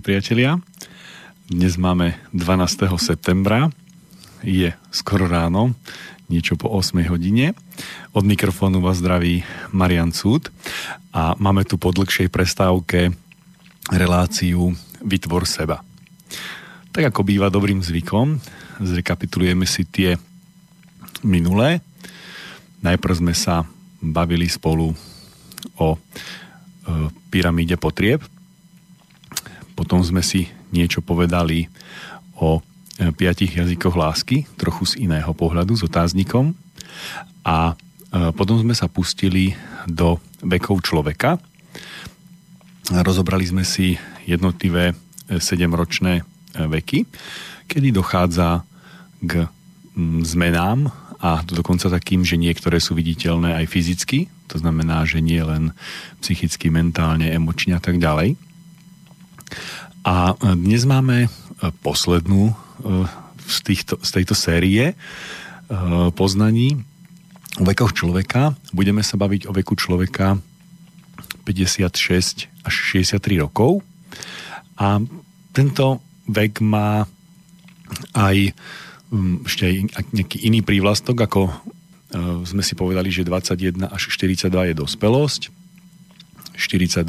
Priatelia. Dnes máme 12. septembra. Je skoro ráno, niečo po 8 hodine. Od mikrofónu vás zdraví Marian Cúd a máme tu po dlhšej prestávke reláciu Vytvor seba. Tak ako býva dobrým zvykom, zrekapitulujeme si tie minulé. Najprv sme sa bavili spolu o e, pyramíde potrieb, potom sme si niečo povedali o e, piatich jazykoch lásky, trochu z iného pohľadu, s otáznikom. A e, potom sme sa pustili do vekov človeka. Rozobrali sme si jednotlivé 7-ročné e, veky, kedy dochádza k zmenám a dokonca takým, že niektoré sú viditeľné aj fyzicky, to znamená, že nie len psychicky, mentálne, emočne a tak ďalej. A dnes máme e, poslednú e, z, týchto, z tejto série e, poznaní o vekoch človeka. Budeme sa baviť o veku človeka 56 až 63 rokov. A tento vek má aj ešte aj nejaký iný prívlastok, ako sme si povedali, že 21 až 42 je dospelosť, 42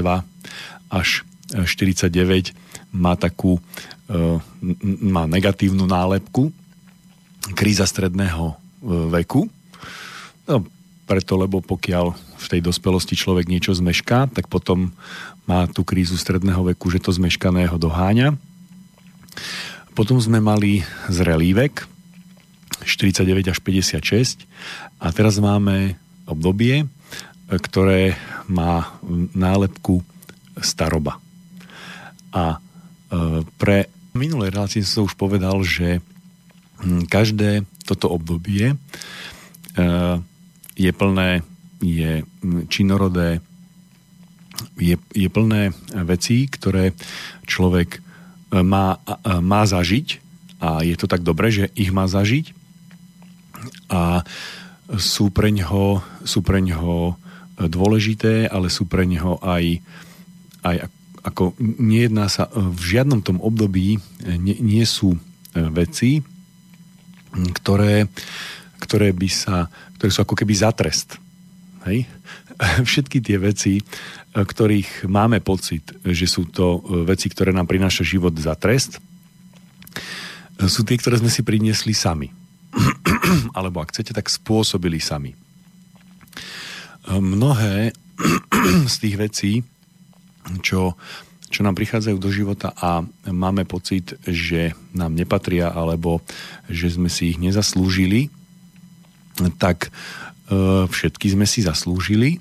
až 49 má takú e, má negatívnu nálepku kríza stredného e, veku. No, preto, lebo pokiaľ v tej dospelosti človek niečo zmešká, tak potom má tú krízu stredného veku, že to zmeškaného doháňa. Potom sme mali zrelý vek, 49 až 56 a teraz máme obdobie, ktoré má nálepku staroba. A pre minulé relácie som už povedal, že hm, každé toto obdobie e, je plné, je hm, činorodé, je, je plné vecí, ktoré človek e, má, má zažiť. A je to tak dobré, že ich má zažiť. A sú pre ňoho, sú pre ňoho dôležité, ale sú pre ňoho aj, aj ako nejedná sa e, v žiadnom tom období e, nie, nie sú e, veci, ktoré, ktoré by sa, ktoré sú ako keby za. Hej? Všetky tie veci, ktorých máme pocit, že sú to veci, ktoré nám prináša život za trest, sú tie, ktoré sme si priniesli sami. Alebo ak chcete, tak spôsobili sami. Mnohé z tých vecí čo, čo nám prichádzajú do života a máme pocit, že nám nepatria alebo že sme si ich nezaslúžili, tak e, všetky sme si zaslúžili,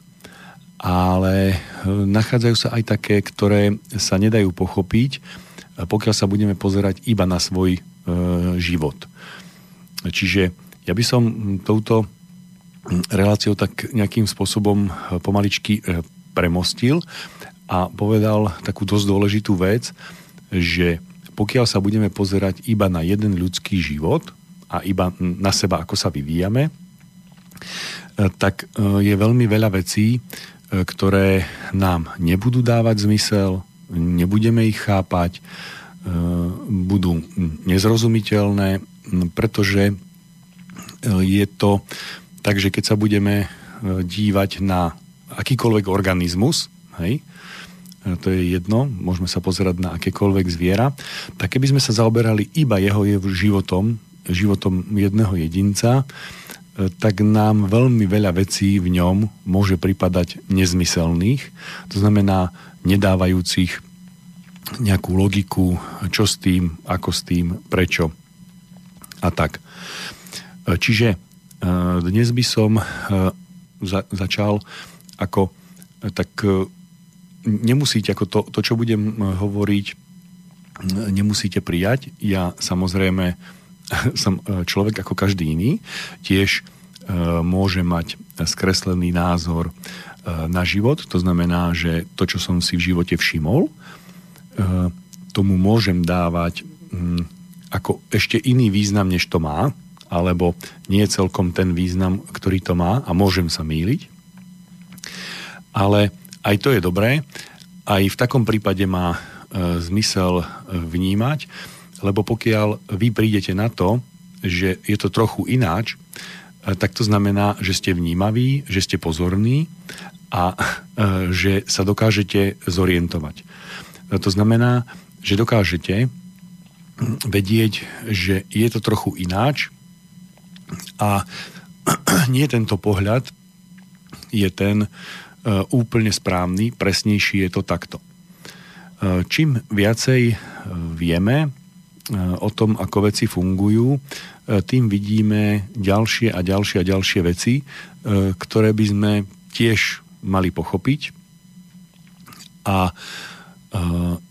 ale e, nachádzajú sa aj také, ktoré sa nedajú pochopiť, pokiaľ sa budeme pozerať iba na svoj e, život. Čiže ja by som touto reláciou tak nejakým spôsobom pomaličky premostil a povedal takú dosť dôležitú vec, že pokiaľ sa budeme pozerať iba na jeden ľudský život a iba na seba, ako sa vyvíjame, e, tak e, je veľmi veľa vecí, e, ktoré nám nebudú dávať zmysel, nebudeme ich chápať, budú nezrozumiteľné, pretože je to tak, že keď sa budeme dívať na akýkoľvek organizmus, hej, to je jedno, môžeme sa pozerať na akékoľvek zviera, tak keby sme sa zaoberali iba jeho, životom, životom jedného jedinca, e, tak nám veľmi veľa vecí v ňom môže pripadať nezmyselných, to znamená nedávajúcich nejakú logiku, čo s tým, ako s tým, prečo a tak. E, čiže e, dnes by som začal ako tak nemusíte, ako to, to čo budem hovoriť, nemusíte prijať. Ja samozrejme som e, človek ako každý iný, tiež e, môže mať skreslený názor e, na život. To znamená, že to, čo som si v živote všimol, tomu môžem dávať ako ešte iný význam, než to má, alebo nie celkom ten význam, ktorý to má a môžem sa míliť. Ale aj to je dobré. Aj v takom prípade ma zmysel vnímať, lebo pokiaľ vy prídete na to, že je to trochu ináč, tak to znamená, že ste vnímaví, že ste pozorní a že sa dokážete zorientovať. To znamená, že dokážete vedieť, že je to trochu ináč a nie tento pohľad je ten úplne správny, presnejší je to takto. Čím viacej vieme o tom, ako veci fungujú, tým vidíme ďalšie a ďalšie a ďalšie veci, ktoré by sme tiež mali pochopiť. A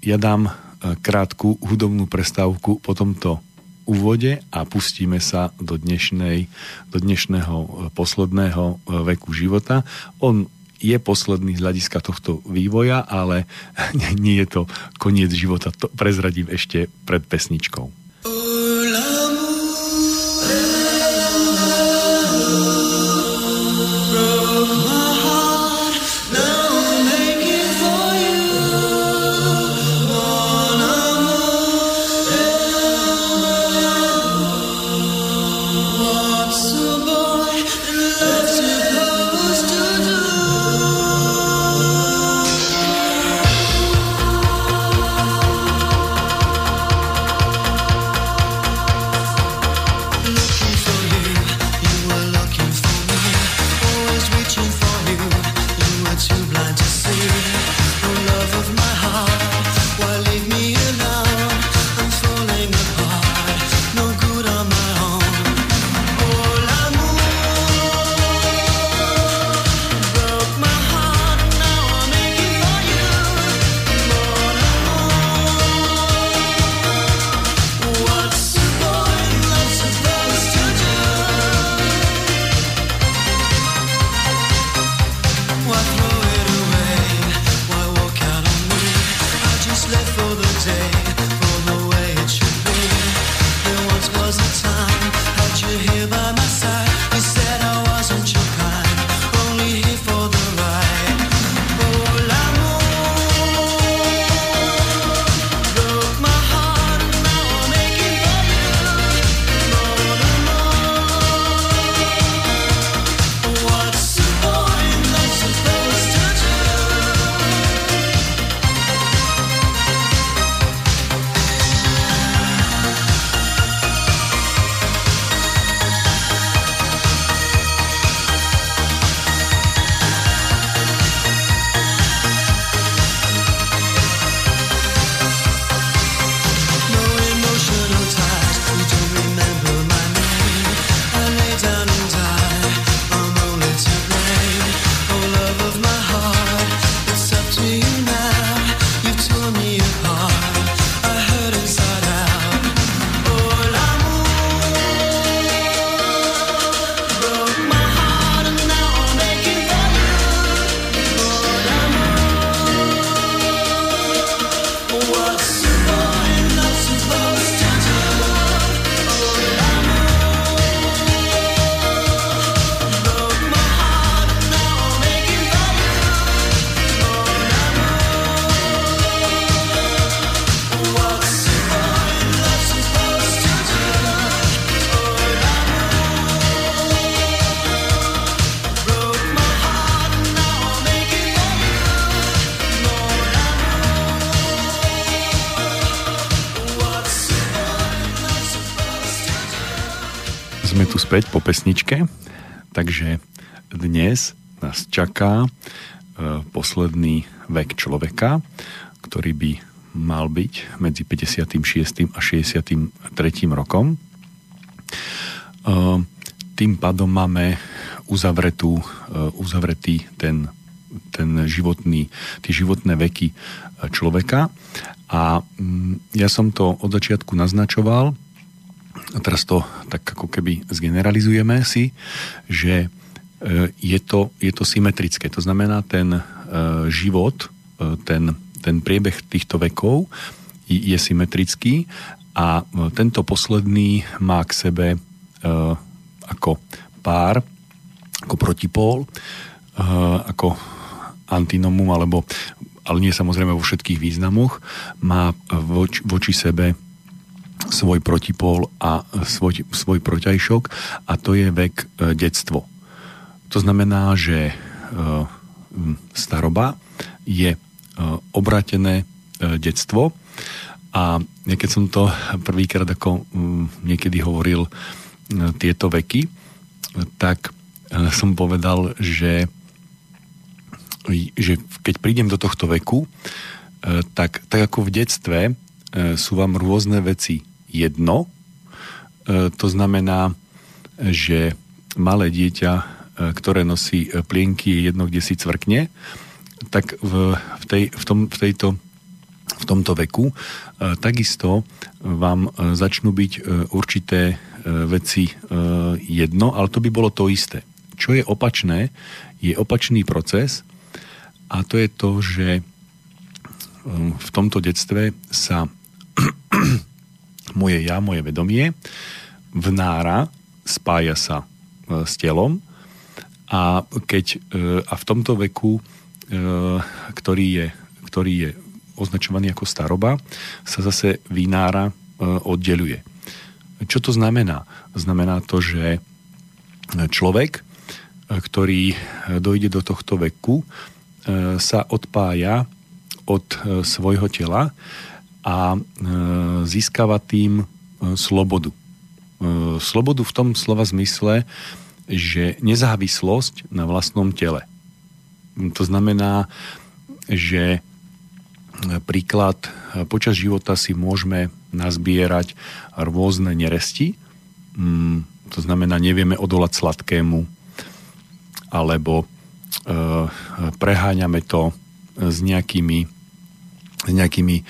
ja dám krátku hudobnú prestávku po tomto úvode a pustíme sa do, dnešnej, do dnešného posledného veku života. On je posledný z hľadiska tohto vývoja, ale nie je to koniec života. To prezradím ešte pred pesničkou. Späť po pesničke, takže dnes nás čaká e, posledný vek človeka, ktorý by mal byť medzi 56. a 63. rokom. E, tým pádom máme uzavretú, e, uzavretý ten, ten životný, tie životné veky človeka. A mm, ja som to od začiatku naznačoval, a teraz to tak ako keby zgeneralizujeme si, že e, je to, je to symetrické. To znamená, ten e, život, e, ten, ten priebeh týchto vekov je symetrický a tento posledný má k sebe ako pár, ako protipól, ako antinomum alebo ale nie samozrejme vo všetkých významoch, má voč, voči sebe svoj protipól a svoj, svoj proťajšok a to je vek e, detstvo. To znamená, že e, staroba je e, obratené detstvo a keď som to prvýkrát ako niekedy hovoril tieto veky, tak som povedal, že, že keď prídem do tohto veku, tak, tak ako v detstve sú vám rôzne veci jedno. E, to znamená, že malé dieťa, e, ktoré nosí e, plienky, je jedno, kde si cvrkne, tak v, v, tej, v, tom, v, tejto, v tomto veku takisto vám začnú byť určité veci jedno, ale to by bolo to isté. Čo je opačné, je opačný proces a to je to, že v tomto detstve sa moje ja, moje vedomie, vnára, spája sa e, s telom a, keď, e, a v tomto veku, e, ktorý je, ktorý je označovaný ako staroba, sa zase vynára oddeluje. Čo to znamená? Znamená to, že človek, ktorý dojde do tohto veku, sa odpája od svojho tela a e, získava tým e, slobodu. E, slobodu v tom slova zmysle, že nezávislosť na vlastnom tele. To znamená, že príklad počas života si môžeme nazbierať rôzne neresti, mm, to znamená, nevieme odolať sladkému, alebo preháňame to s nejakými, s nejakými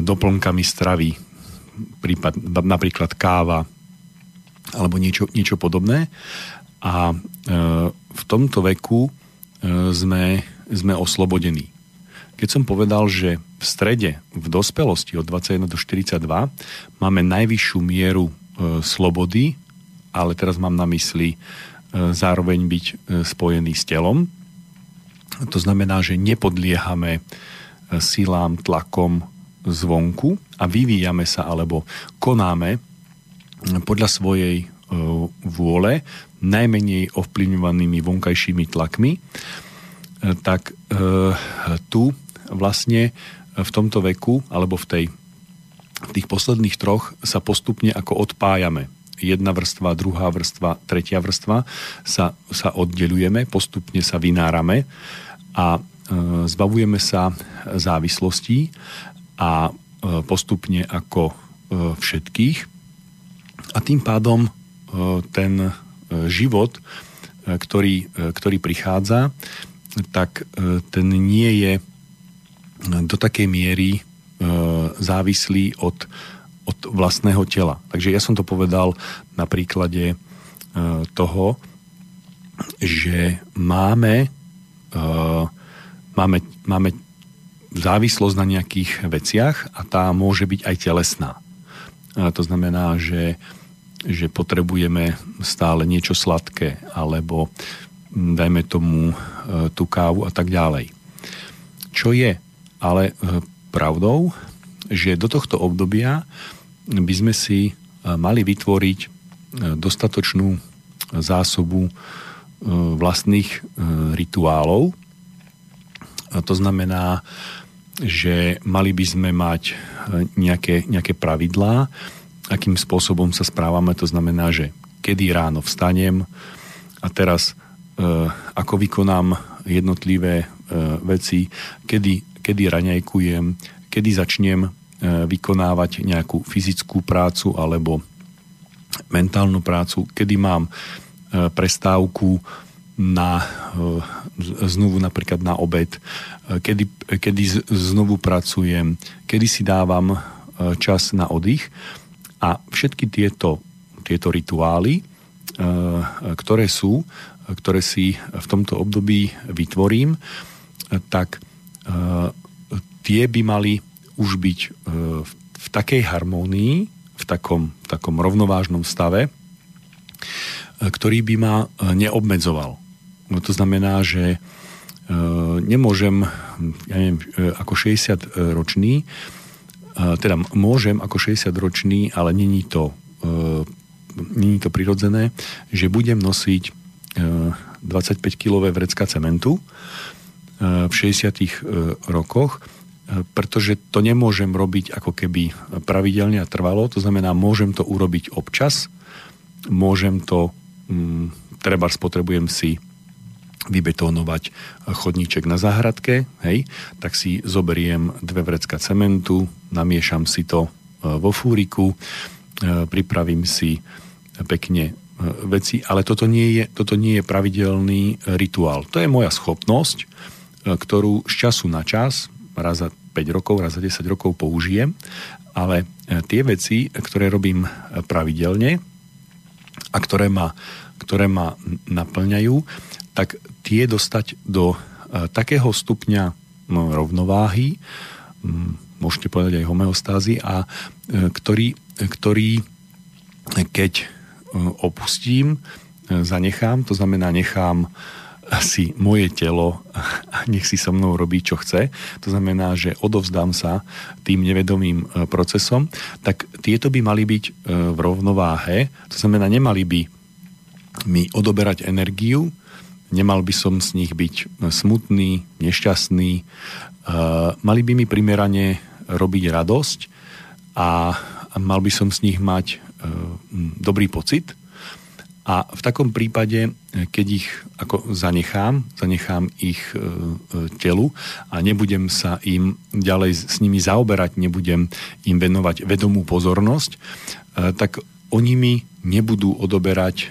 doplnkami stravy, prípad, napríklad káva alebo niečo, niečo podobné. A e, v tomto veku e, sme, sme oslobodení. Keď som povedal, že v strede, v dospelosti od 21 do 42 máme najvyššiu mieru slobody, ale teraz mám na mysli zároveň byť spojený s telom. To znamená, že nepodliehame silám, tlakom zvonku a vyvíjame sa alebo konáme podľa svojej e, vôle, najmenej ovplyvňovanými vonkajšími tlakmi, e, tak e, tu vlastne v tomto veku alebo v, tej, v tých posledných troch sa postupne ako odpájame. Jedna vrstva, druhá vrstva, tretia vrstva sa, sa oddelujeme, postupne sa vynárame a zbavujeme sa závislostí a e, postupne ako e, všetkých. A tým pádom e, ten život, ktorý, ktorý prichádza, tak ten nie je do takej miery závislý od, od vlastného tela. Takže ja som to povedal na príklade toho, že máme, máme, máme závislosť na nejakých veciach a tá môže byť aj telesná. A to znamená, že, že potrebujeme stále niečo sladké alebo mm, dajme tomu e, tú kávu a tak ďalej. Čo je ale e, pravdou, že do tohto obdobia by sme si e, mali vytvoriť dostatočnú zásobu vlastných rituálov. To znamená že mali by sme mať e, nejaké, nejaké pravidlá, akým spôsobom sa správame. To znamená, že kedy ráno vstanem a teraz e, ako vykonám jednotlivé e, veci, kedy, kedy raňajkujem, kedy začnem vykonávať nejakú fyzickú prácu alebo mentálnu prácu, kedy mám prestávku na, e, znovu napríklad na obed, e, kedy, kedy znovu pracujem, kedy si dávam e, čas na oddych a všetky tieto, tieto rituály, ktoré sú, ktoré si v tomto období vytvorím, tak tie by mali už byť v takej harmónii, v takom, v takom rovnovážnom stave, ktorý by ma neobmedzoval. No to znamená, že nemôžem, ja neviem, ako 60 ročný, teda môžem ako 60 ročný, ale není to, není to prirodzené, že budem nosiť 25-kilové vrecka cementu v 60 rokoch, pretože to nemôžem robiť ako keby pravidelne a trvalo, to znamená, môžem to urobiť občas, môžem to, mm, treba spotrebujem si vybetónovať chodníček na záhradke, hej, tak si zoberiem dve vrecka cementu, namiešam si to e, vo fúriku, e, pripravím si pekne e, veci, ale toto nie, je, toto nie je pravidelný rituál. To je moja schopnosť, ktorú z času na čas, raz za 5 rokov, raz za 10 rokov použijem, ale tie veci, ktoré robím pravidelne a ktoré ma, ktoré ma naplňajú, tak tie dostať do e, takého stupňa no, rovnováhy, môžete povedať aj homeostázy, a e, ktorý, ktorý keď e, opustím, zanechám, to znamená nechám si moje telo a nech si so mnou robí, čo chce. To znamená, že odovzdám sa tým nevedomým procesom, tak tieto by mali byť v rovnováhe. To znamená, nemali by mi odoberať energiu, nemal by som z nich byť smutný, nešťastný, mali by mi primerane robiť radosť a mal by som z nich mať e, dobrý pocit. A v takom prípade, keď ich ako zanechám, zanechám ich e, e, telu a nebudem sa im ďalej s nimi zaoberať, nebudem im venovať vedomú pozornosť, tak oni mi nebudú odoberať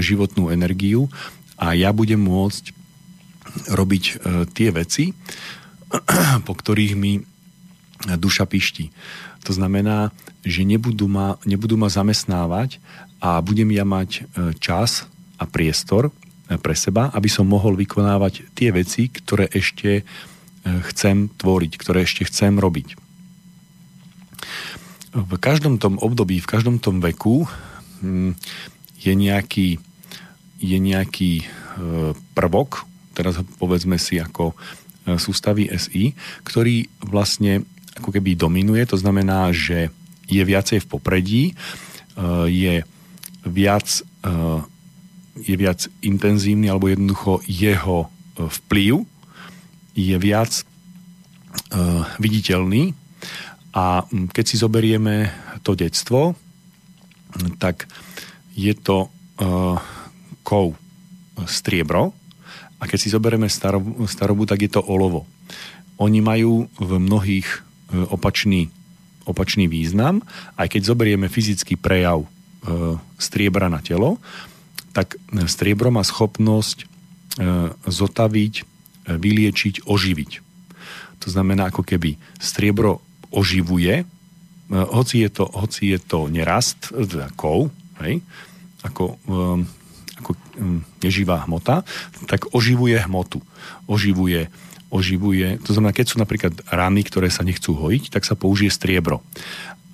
životnú energiu a ja budem môcť robiť e, tie veci, po ktorých mi duša pišti. To znamená, že nebudú ma, nebudú ma zamestnávať a budem ja mať e, čas a priestor e, pre seba, aby som mohol vykonávať tie veci, ktoré ešte chcem tvoriť, ktoré ešte chcem robiť. V každom tom období, v každom tom veku hm, je nejaký je nejaký e, prvok, teraz povedzme si ako e, sústavy SI, ktorý vlastne ako keby dominuje, to znamená, že je viacej v popredí, e, je viac, je viac intenzívny alebo jednoducho jeho vplyv je viac viditeľný. A keď si zoberieme to detstvo, tak je to kov striebro a keď si zoberieme starobu, starobu, tak je to olovo. Oni majú v mnohých e, opačný, opačný význam, aj keď zoberieme fyzický prejav e, striebra na telo, tak striebro má schopnosť e, zotaviť, vyliečiť, oživiť. To znamená, ako keby striebro oživuje, hoci je to, hoci je to nerast, teda kov, hej, ako neživá hmota, tak oživuje hmotu. Oživuje, oživuje, to znamená, keď sú napríklad rany, ktoré sa nechcú hojiť, tak sa použije striebro.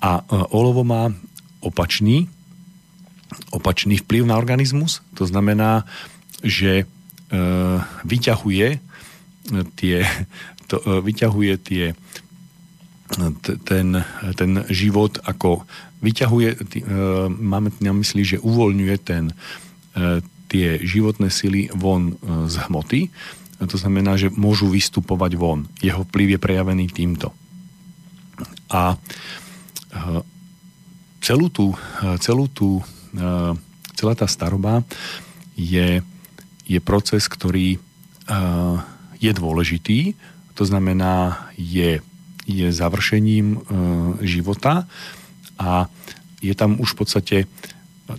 A e, olovo má opačný, opačný vplyv na organizmus, to znamená, že e, vyťahuje e, tie, to, e, vyťahuje tie ten, ten život ako vyťahuje, máme na mysli, že uvoľňuje ten, E, tie životné sily von e, z hmoty. To znamená, že môžu vystupovať von. Jeho vplyv je prejavený týmto. A e, celú tú, celú tú, celá tá staroba je, je proces, ktorý je dôležitý, to znamená, je, je završením života a je tam už v podstate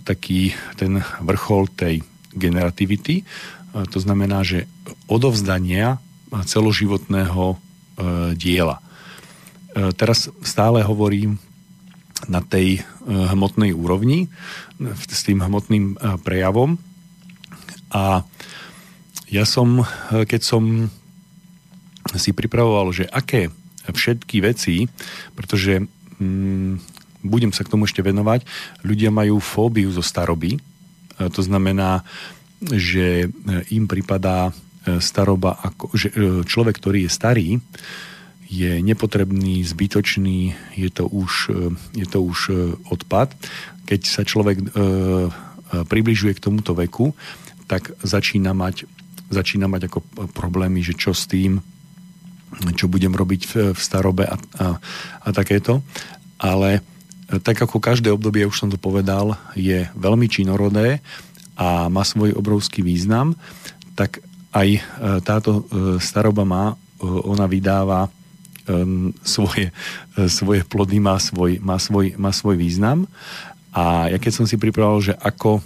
taký ten vrchol tej generativity. To znamená, že odovzdania celoživotného e, diela. E, teraz stále hovorím na tej e, hmotnej úrovni, s tým hmotným prejavom. A ja som, keď som si pripravoval, že aké všetky veci, pretože mm, budem sa k tomu ešte venovať, ľudia majú fóbiu zo staroby. E, to znamená, že e, im pripadá staroba, ako, že človek, ktorý je starý, je nepotrebný, zbytočný, je to už, je to už odpad. Keď sa človek e, približuje k tomuto veku, tak začína mať, začína mať ako problémy, že čo s tým, čo budem robiť v, v starobe a, a, a takéto. Ale e, tak ako každé obdobie, už som to povedal, je veľmi činorodé a má svoj obrovský význam, tak aj e, táto e, staroba má, ona vydáva svoje, svoje plody, má svoj, má, svoj, má svoj význam. A ja keď som si pripravoval, že ako,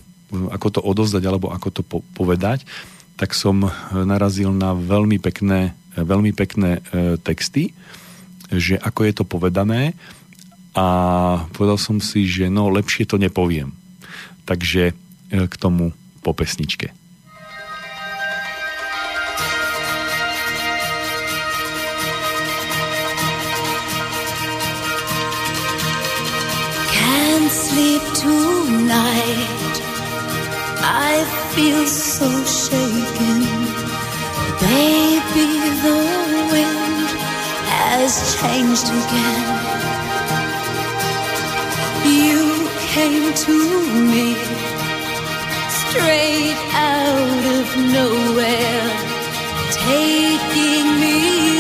ako to odozdať alebo ako to po, povedať, tak som narazil na veľmi pekné veľmi pekné e, texty, že ako je to povedané a povedal som si, že no lepšie to nepoviem. Takže e, k tomu po pesničke. I feel so shaken Maybe the wind has changed again. You came to me straight out of nowhere, taking me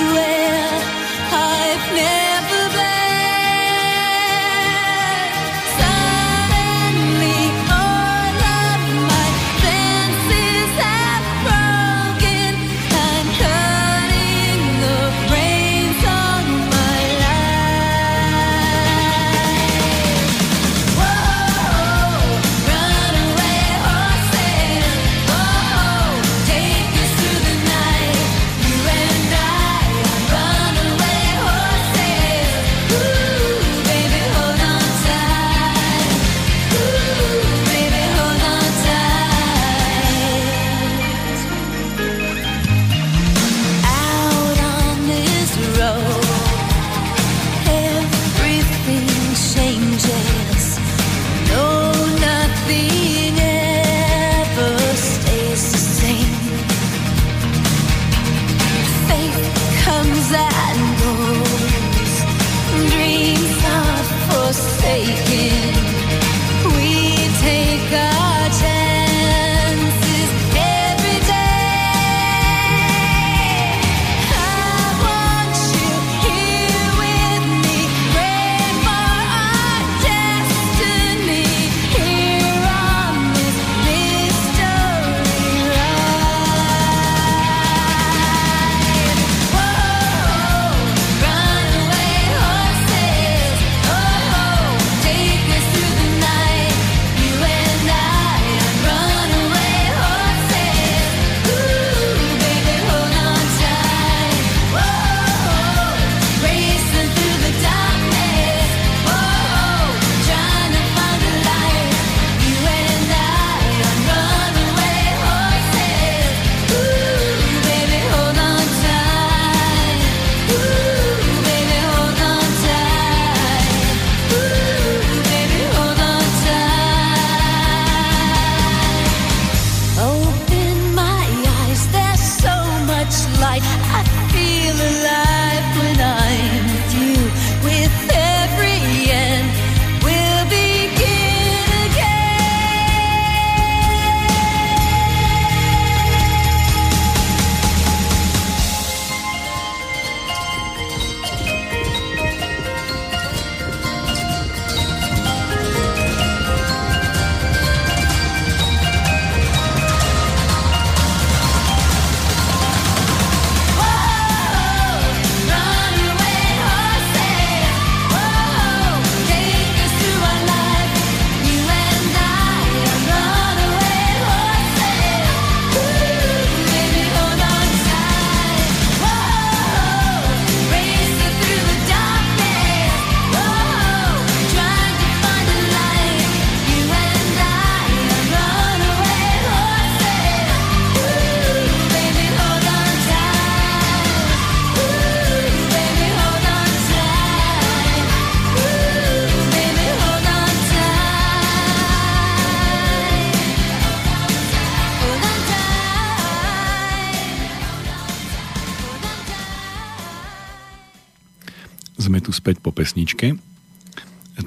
pesničke,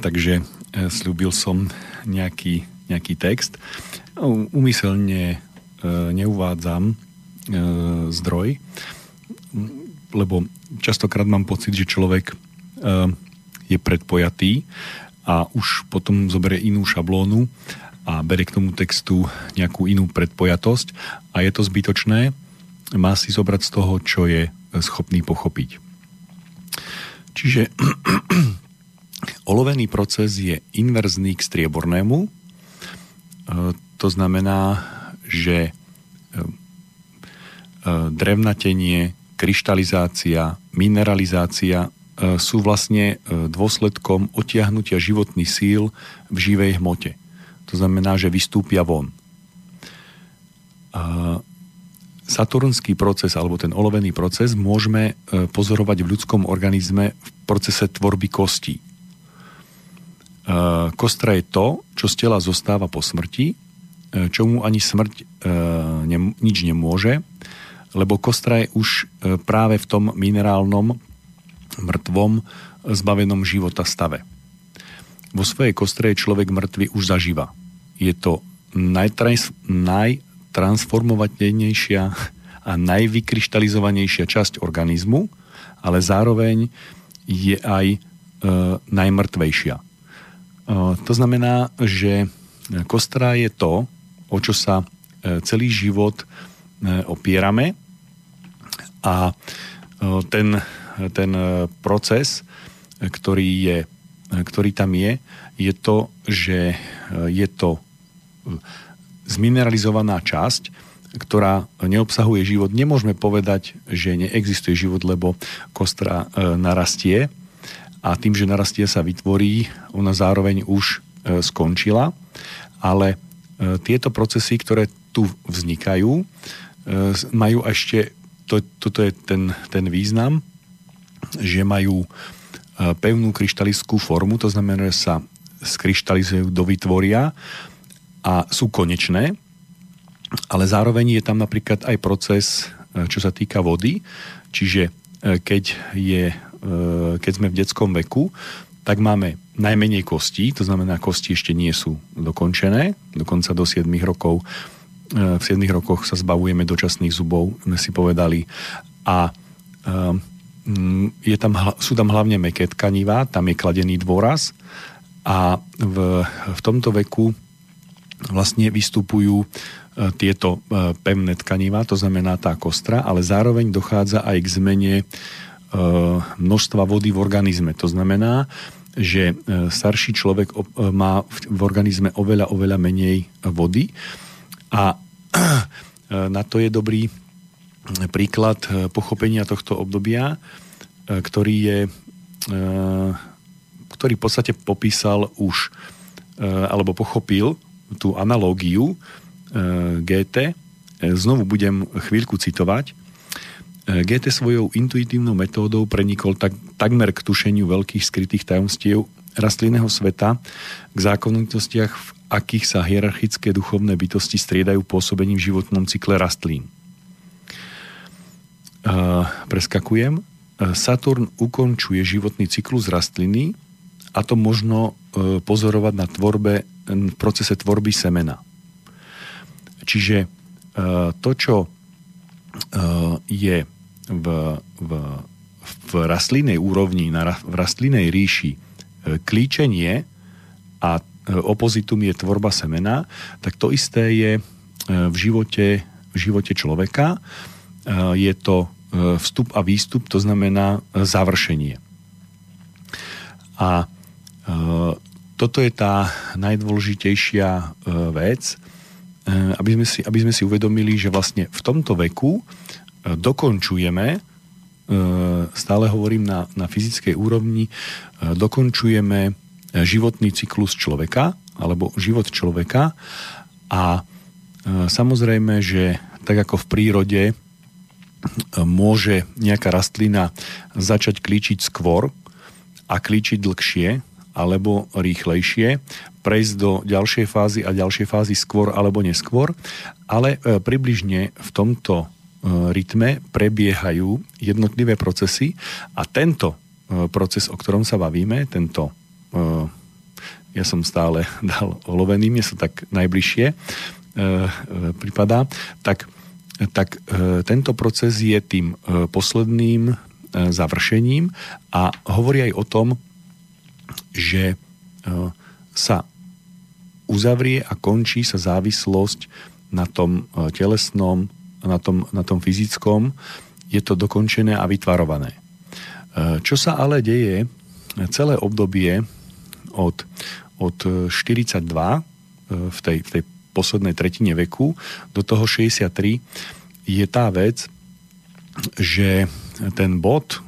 takže e, slúbil som nejaký, nejaký text. Umyselne e, neuvádzam e, zdroj, lebo častokrát mám pocit, že človek je predpojatý a už potom zoberie inú šablónu a berie k tomu textu nejakú inú predpojatosť a je to zbytočné. Má si zobrať z toho, čo je schopný pochopiť. Čiže olovený proces je inverzný k striebornému. E, to znamená, že e, e, drevnatenie, kryštalizácia, mineralizácia sú vlastne dôsledkom otiahnutia životných síl v živej hmote. To znamená, že vystúpia von. Saturnský proces alebo ten olovený proces môžeme e, pozorovať v ľudskom organizme v procese tvorby kostí. E, kostra je to, čo z tela zostáva po smrti, e, čomu ani smrť nič nemôže, lebo kostra je už práve v tom minerálnom, mŕtvom, zbavenom života stave. Vo svojej kostre je človek mŕtvy už zaživa. Je to najtrans, naj, najtransformovateľnejšia a najvykryštalizovanejšia časť organizmu, ale zároveň je aj e, najmrtvejšia. E, to znamená, že kostra je to, o čo sa e, celý život e, opierame a e, ten, ten e, proces, ktorý, je, ktorý tam je, je to, že je to zmineralizovaná časť, ktorá neobsahuje život. Nemôžeme povedať, že neexistuje život, lebo kostra e, narastie. A tým, že narastie sa vytvorí, ona zároveň už e, skončila, ale e, tieto procesy, ktoré tu vznikajú, majú ešte, to, toto je ten, ten význam, že majú pevnú kryštalickú formu, to znamená, že sa skryštalizujú, dovytvoria a sú konečné, ale zároveň je tam napríklad aj proces, e, čo sa týka vody, čiže e, keď, je, e, keď sme v detskom veku, tak máme najmenej kostí, to znamená, kosti ešte nie sú dokončené, dokonca do 7 rokov. V 7 rokoch sa zbavujeme dočasných zubov, sme si povedali. A je tam, sú tam hlavne meké tkanivá, tam je kladený dôraz a v, v tomto veku vlastne vystupujú e, tieto e, pevné tkaniva, to znamená tá kostra, ale zároveň dochádza aj k zmene e, množstva vody v organizme. To znamená, že starší človek má v organizme oveľa, oveľa menej vody a na to je dobrý príklad pochopenia tohto obdobia, ktorý je ktorý v podstate popísal už alebo pochopil tú analógiu e, GT, e, znovu budem chvíľku citovať. E, GT svojou intuitívnou metódou prenikol tak, takmer k tušeniu veľkých skrytých tajomstiev rastlinného sveta, k zákonitostiach, v akých sa hierarchické duchovné bytosti striedajú pôsobením v životnom cykle rastlín. Uh, preskakujem. Saturn ukončuje životný cyklus rastliny a to možno uh, pozorovať na tvorbe v procese tvorby semena. Čiže e, to, čo e, je v, v, v rastlinnej úrovni, v rastlinnej ríši e, klíčenie a opozitum je tvorba semena, tak to isté je v živote, v živote človeka. Je to vstup a výstup, to znamená završenie. A toto je tá najdôležitejšia e, vec, e, aby sme, si, aby sme si uvedomili, že vlastne v tomto veku e, dokončujeme, stále hovorím na, na fyzickej úrovni, dokončujeme životný cyklus človeka, alebo život človeka a samozrejme, že tak ako v prírode môže nejaká rastlina začať klíčiť skôr a klíčiť dlhšie, alebo rýchlejšie, prejsť do ďalšej fázy a ďalšej fázy skôr alebo neskôr, ale e, približne v tomto e, rytme prebiehajú jednotlivé procesy a tento proces, o ktorom sa bavíme, tento ja som stále dal olovený, mne sa tak najbližšie pripadá, tak, tak tento proces je tým posledným završením a hovorí aj o tom, že sa uzavrie a končí sa závislosť na tom telesnom, na tom, na tom fyzickom, je to dokončené a vytvarované. Čo sa ale deje celé obdobie od, od 42 v tej, v tej poslednej tretine veku do toho 63 je tá vec, že ten bod,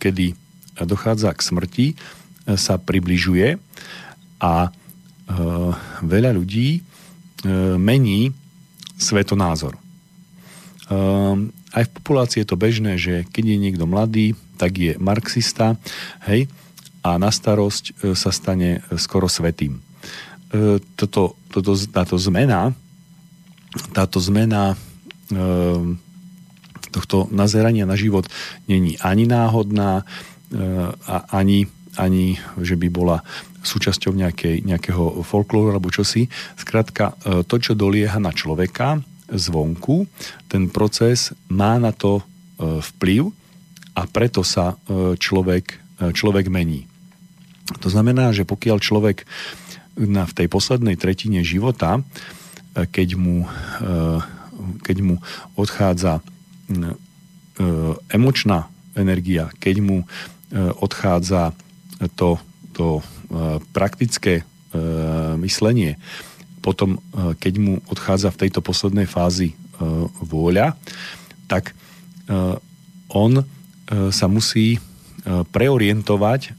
kedy dochádza k smrti, sa približuje a veľa ľudí mení svetonázor. Aj v populácii je to bežné, že keď je niekto mladý, tak je marxista, hej, a na starosť e, sa stane e, skoro svetým. E, toto, toto, táto zmena, táto zmena tohto nazerania na život není ani náhodná, ani, ani že by bola súčasťou nejakej, nejakého folklóru alebo čosi. Skrátka, to, čo dolieha na človeka zvonku, ten proces má na to vplyv a preto sa e, človek, e, človek mení. To znamená, že pokiaľ človek na, v tej poslednej tretine života, e, keď mu, keď mu odchádza emočná energia, keď mu odchádza to, to praktické myslenie, potom keď mu odchádza v tejto poslednej fázi vôľa, tak on E, sa musí e, preorientovať e,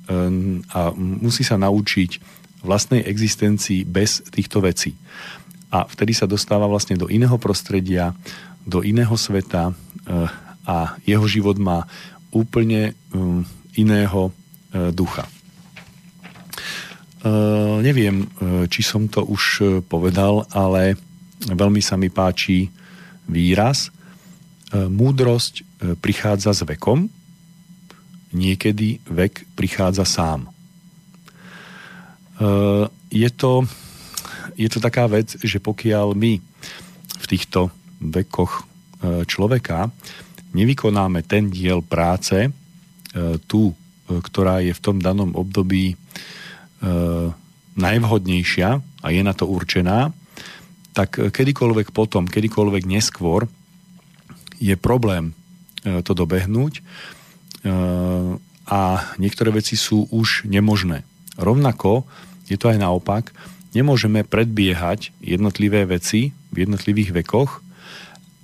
a musí sa naučiť vlastnej existencii bez týchto vecí. A vtedy sa dostáva vlastne do iného prostredia, do iného sveta a jeho život má úplne iného ducha. Neviem, či som to už povedal, ale veľmi sa mi páči výraz. Múdrosť prichádza s vekom, niekedy vek prichádza sám. Je to, je to taká vec, že pokiaľ my v týchto vekoch človeka nevykonáme ten diel práce, tú, ktorá je v tom danom období najvhodnejšia a je na to určená, tak kedykoľvek potom, kedykoľvek neskôr je problém to dobehnúť, a niektoré veci sú už nemožné. Rovnako je to aj naopak, nemôžeme predbiehať jednotlivé veci v jednotlivých vekoch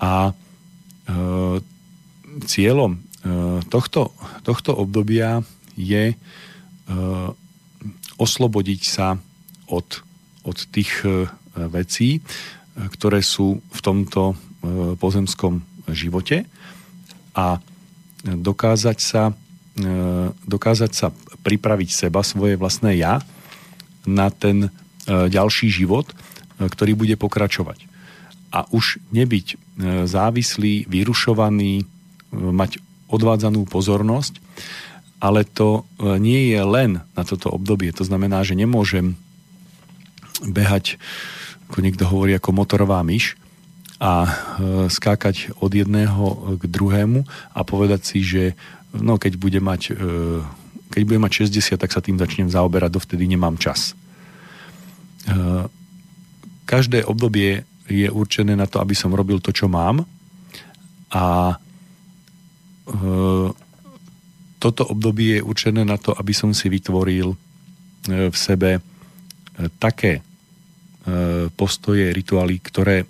a e, cieľom e, tohto, tohto obdobia je e, oslobodiť sa od, od tých e, vecí, e, ktoré sú v tomto e, pozemskom živote a dokázať sa, dokázať sa pripraviť seba, svoje vlastné ja na ten ďalší život, ktorý bude pokračovať. A už nebyť závislý, vyrušovaný, mať odvádzanú pozornosť, ale to nie je len na toto obdobie. To znamená, že nemôžem behať, ako niekto hovorí, ako motorová myš, a e, skákať od jedného k druhému a povedať si, že no, keď bude mať e, keď bude mať 60, tak sa tým začnem zaoberať, dovtedy nemám čas. E, každé obdobie je určené na to, aby som robil to, čo mám a toto obdobie je určené na to, aby som si vytvoril v sebe také postoje, rituály, ktoré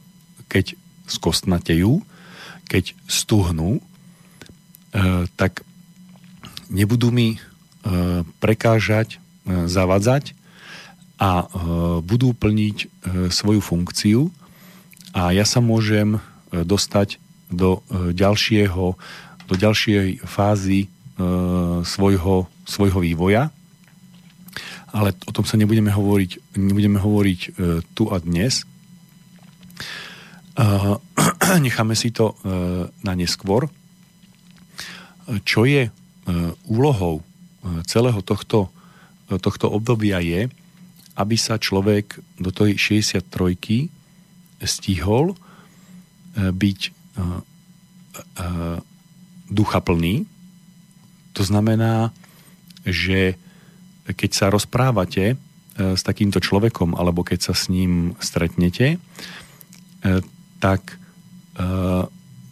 keď skostnatejú, keď stuhnú, e, tak nebudú mi e, prekážať, e, zavadzať a budú plniť svoju funkciu a ja sa môžem dostať do ďalšieho, do ďalšej fázy svojho, svojho vývoja. Ale o tom sa nebudeme hovoriť, nebudeme hovoriť tu a dnes, necháme si to e, na neskôr. Čo je e, úlohou celého tohto, tohto obdobia je, aby sa človek do tej 63 stihol byť duchaplný. To znamená, že keď sa rozprávate s takýmto človekom alebo keď sa s ním stretnete, tak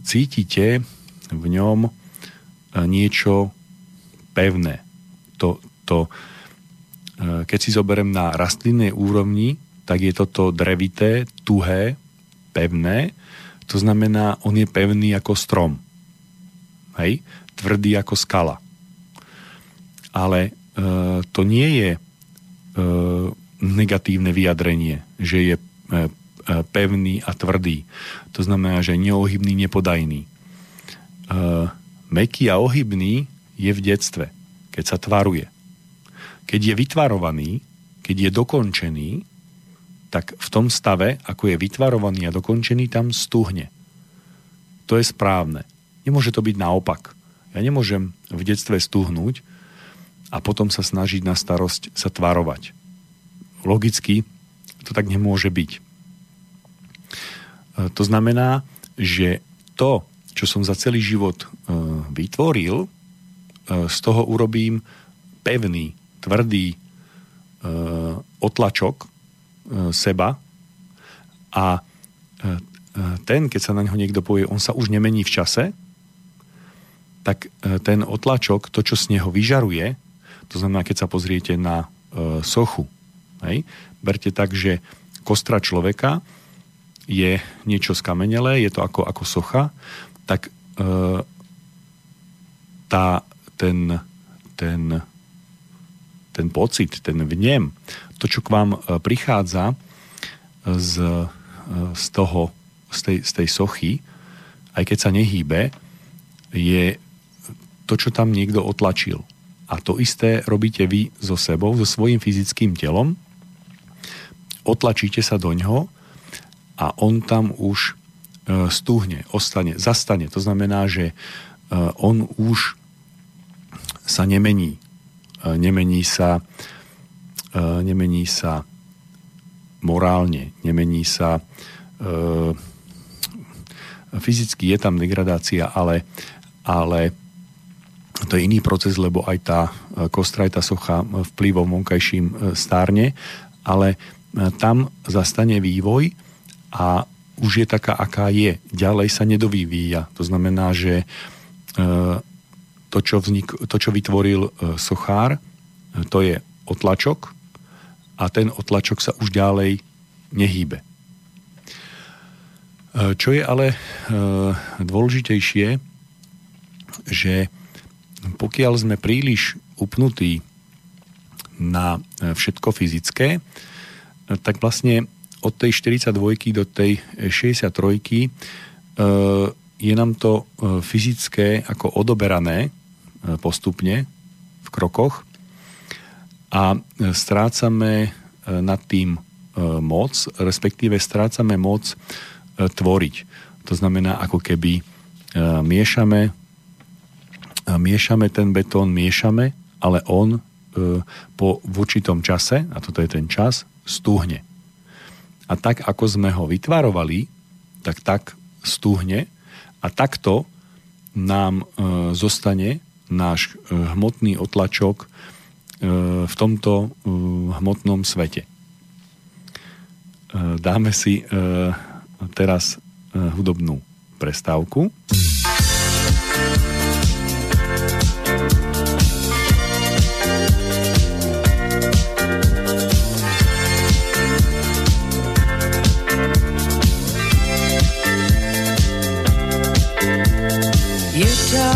cítite v ňom niečo pevné. To, to, keď si zoberiem na rastlinnej úrovni, tak je toto drevité, tuhé, pevné. To znamená, on je pevný ako strom. Hej? Tvrdý ako skala. Ale e, to nie je e, negatívne vyjadrenie, že je e, e pevný a tvrdý. To znamená, že neohybný, nepodajný. E, meký a ohybný je v detstve, keď sa tvaruje. Keď je vytvarovaný, keď je dokončený, tak v tom stave, ako je vytvarovaný a dokončený, tam stuhne. To je správne. Nemôže to byť naopak. Ja nemôžem v detstve stuhnúť a potom sa snažiť na starosť sa tvarovať. Logicky to tak nemôže byť. E, to znamená, že to, čo som za celý život e, vytvoril, e, z toho urobím pevný, tvrdý otlačok seba a ten, keď sa na neho niekto povie, on sa už nemení v čase, tak ten otlačok, to, čo z neho vyžaruje, to znamená, keď sa pozriete na sochu, hej, berte tak, že kostra človeka je niečo skamenelé, je to ako, ako socha, tak e, tá, ten, ten, ten pocit, ten vnem, to, čo k vám e, prichádza z, e, z toho, z tej, z tej sochy, aj keď sa nehýbe, je to, čo tam niekto otlačil. A to isté robíte vy so sebou, so svojím fyzickým telom. Otlačíte sa do ňoho a on tam už e, stuhne, ostane, zastane. To znamená, že e, on už sa nemení. E, nemení sa nemení sa morálne, nemení sa fyzicky je tam degradácia, ale, ale to je iný proces, lebo aj tá kostra, aj tá socha vplyvom vonkajším stárne, ale tam zastane vývoj a už je taká, aká je. Ďalej sa nedovyvíja. To znamená, že e, to, čo, vznik, to, čo vytvoril e, sochár, e, to je otlačok a ten otlačok sa už ďalej nehýbe. Čo je ale dôležitejšie, že pokiaľ sme príliš upnutí na všetko fyzické, tak vlastne od tej 42 do tej 63 e, je nám to e, fyzické ako odoberané e, postupne v krokoch a strácame nad tým moc, respektíve strácame moc tvoriť. To znamená, ako keby miešame, miešame ten betón, miešame, ale on po v určitom čase, a toto je ten čas, stúhne a tak, ako sme ho vytvarovali, tak tak stúhne a takto nám e, zostane náš e, hmotný otlačok e, v tomto e, hmotnom svete. E, dáme si e, teraz e, hudobnú prestávku. I'm guitar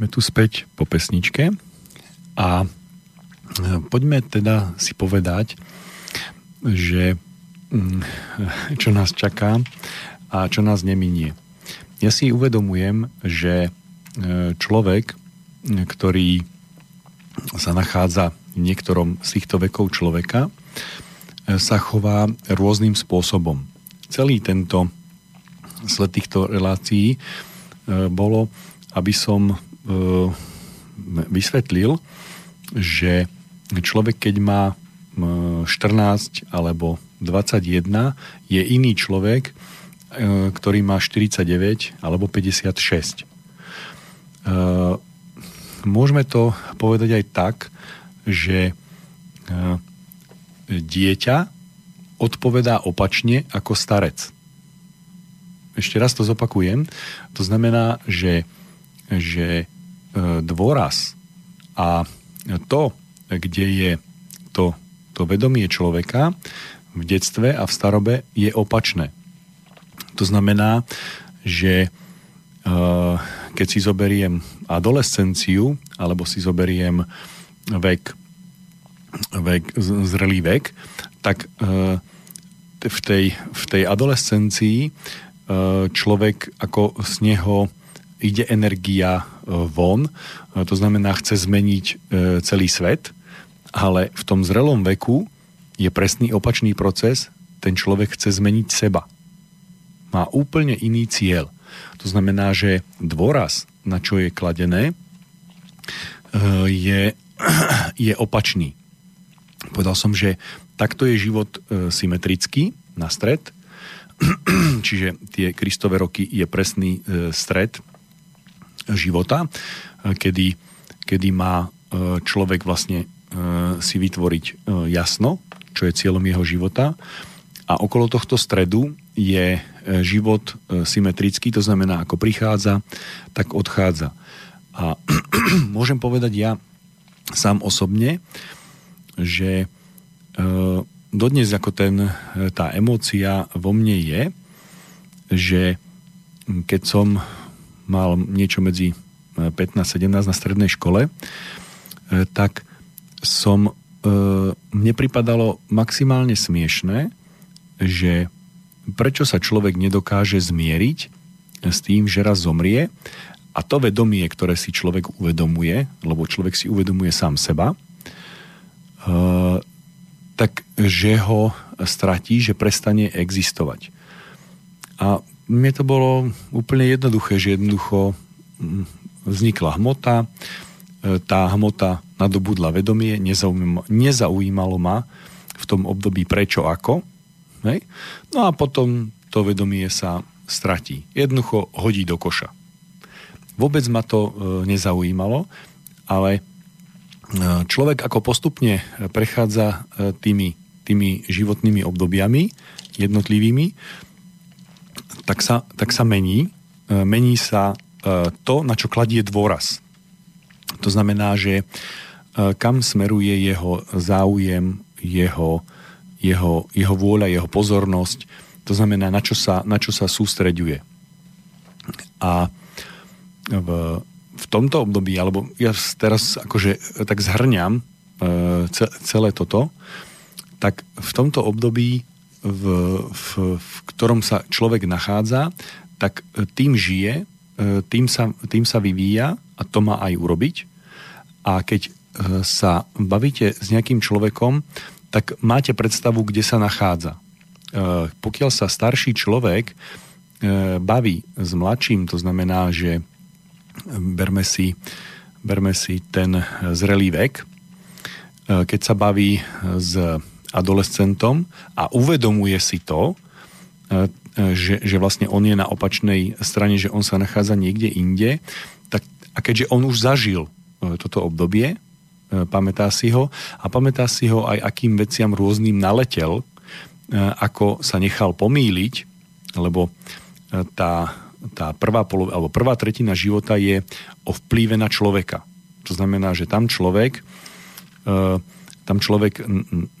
sme tu späť po pesničke a e, poďme teda si povedať, že mm, čo nás čaká a čo nás neminie. Ja si uvedomujem, že e, človek, ktorý sa nachádza v niektorom z týchto vekov človeka, e, sa chová rôznym spôsobom. Celý tento sled týchto relácií bolo aby som vysvetlil, že človek, keď má 14 alebo 21, je iný človek, e, ktorý má 49 alebo 56. E, môžeme to povedať aj tak, že dieťa odpovedá opačne ako starec. Ešte raz to zopakujem. To znamená, že že e, dôraz a to, kde je to, to vedomie človeka v detstve a v starobe je opačné. To znamená, že e, keď si zoberiem adolescenciu alebo si zoberiem vek, vek zrelý vek, tak e, v tej, v tej adolescencii človek ako z neho ide energia e, von, e, to znamená, chce zmeniť e, celý svet, ale v tom zrelom veku je presný opačný proces, ten človek chce zmeniť seba. Má úplne iný cieľ. To znamená, že dôraz, na čo je kladené, je, je opačný. Povedal som, že takto je život symetrický na stred, čiže tie Kristové roky je presný stred života, e, kedy, kedy má e, človek vlastne e, si vytvoriť jasno, čo je cieľom jeho života. A okolo tohto stredu je život symetrický, to znamená, ako prichádza, tak odchádza. A môžem povedať ja sám osobne, že dodnes ako ten, tá emócia vo mne je, že keď som mal niečo medzi 15-17 e, na strednej škole, e, tak som, e, mne pripadalo maximálne smiešné, že prečo sa človek nedokáže zmieriť s tým, že raz zomrie a to vedomie, ktoré si človek uvedomuje, lebo človek si uvedomuje sám seba, tak že ho stratí, že prestane existovať. A mne to bolo úplne jednoduché, že jednoducho mm, vznikla hmota, e, tá hmota nadobudla vedomie, nezaujímalo, ma v tom období prečo, ako. Hej? No a potom to vedomie sa stratí. Jednoducho hodí do koša. Vôbec ma to e, nezaujímalo, ale e, človek ako postupne prechádza tými, tými životnými obdobiami jednotlivými, tak sa, tak sa mení. E, mení sa e, to, na čo kladie dôraz. To znamená, že e, kam smeruje jeho záujem, jeho, jeho, jeho vôľa, jeho pozornosť. To znamená, na čo sa, na čo sa sústreďuje. A v, v tomto období, alebo ja teraz akože tak zhrňam celé toto, tak v tomto období v, v, v ktorom sa človek nachádza, tak e, tým žije, e, tým sa, tým sa vyvíja a to má aj urobiť. A keď e, sa bavíte s nejakým človekom, tak máte predstavu, kde sa nachádza. Pokiaľ sa starší človek baví s mladším, to znamená, že berme si, berme si ten zrelý vek, keď sa baví s adolescentom a uvedomuje si to, e, e, že, že vlastne on je na opačnej strane, že on sa nachádza niekde inde, tak, a keďže on už zažil e, toto obdobie, pamätá si ho a pamätá si ho aj akým veciam rôznym naletel, ako sa nechal pomýliť, lebo tá, tá prvá, polo, alebo prvá tretina života je o na človeka. To znamená, že tam človek tam človek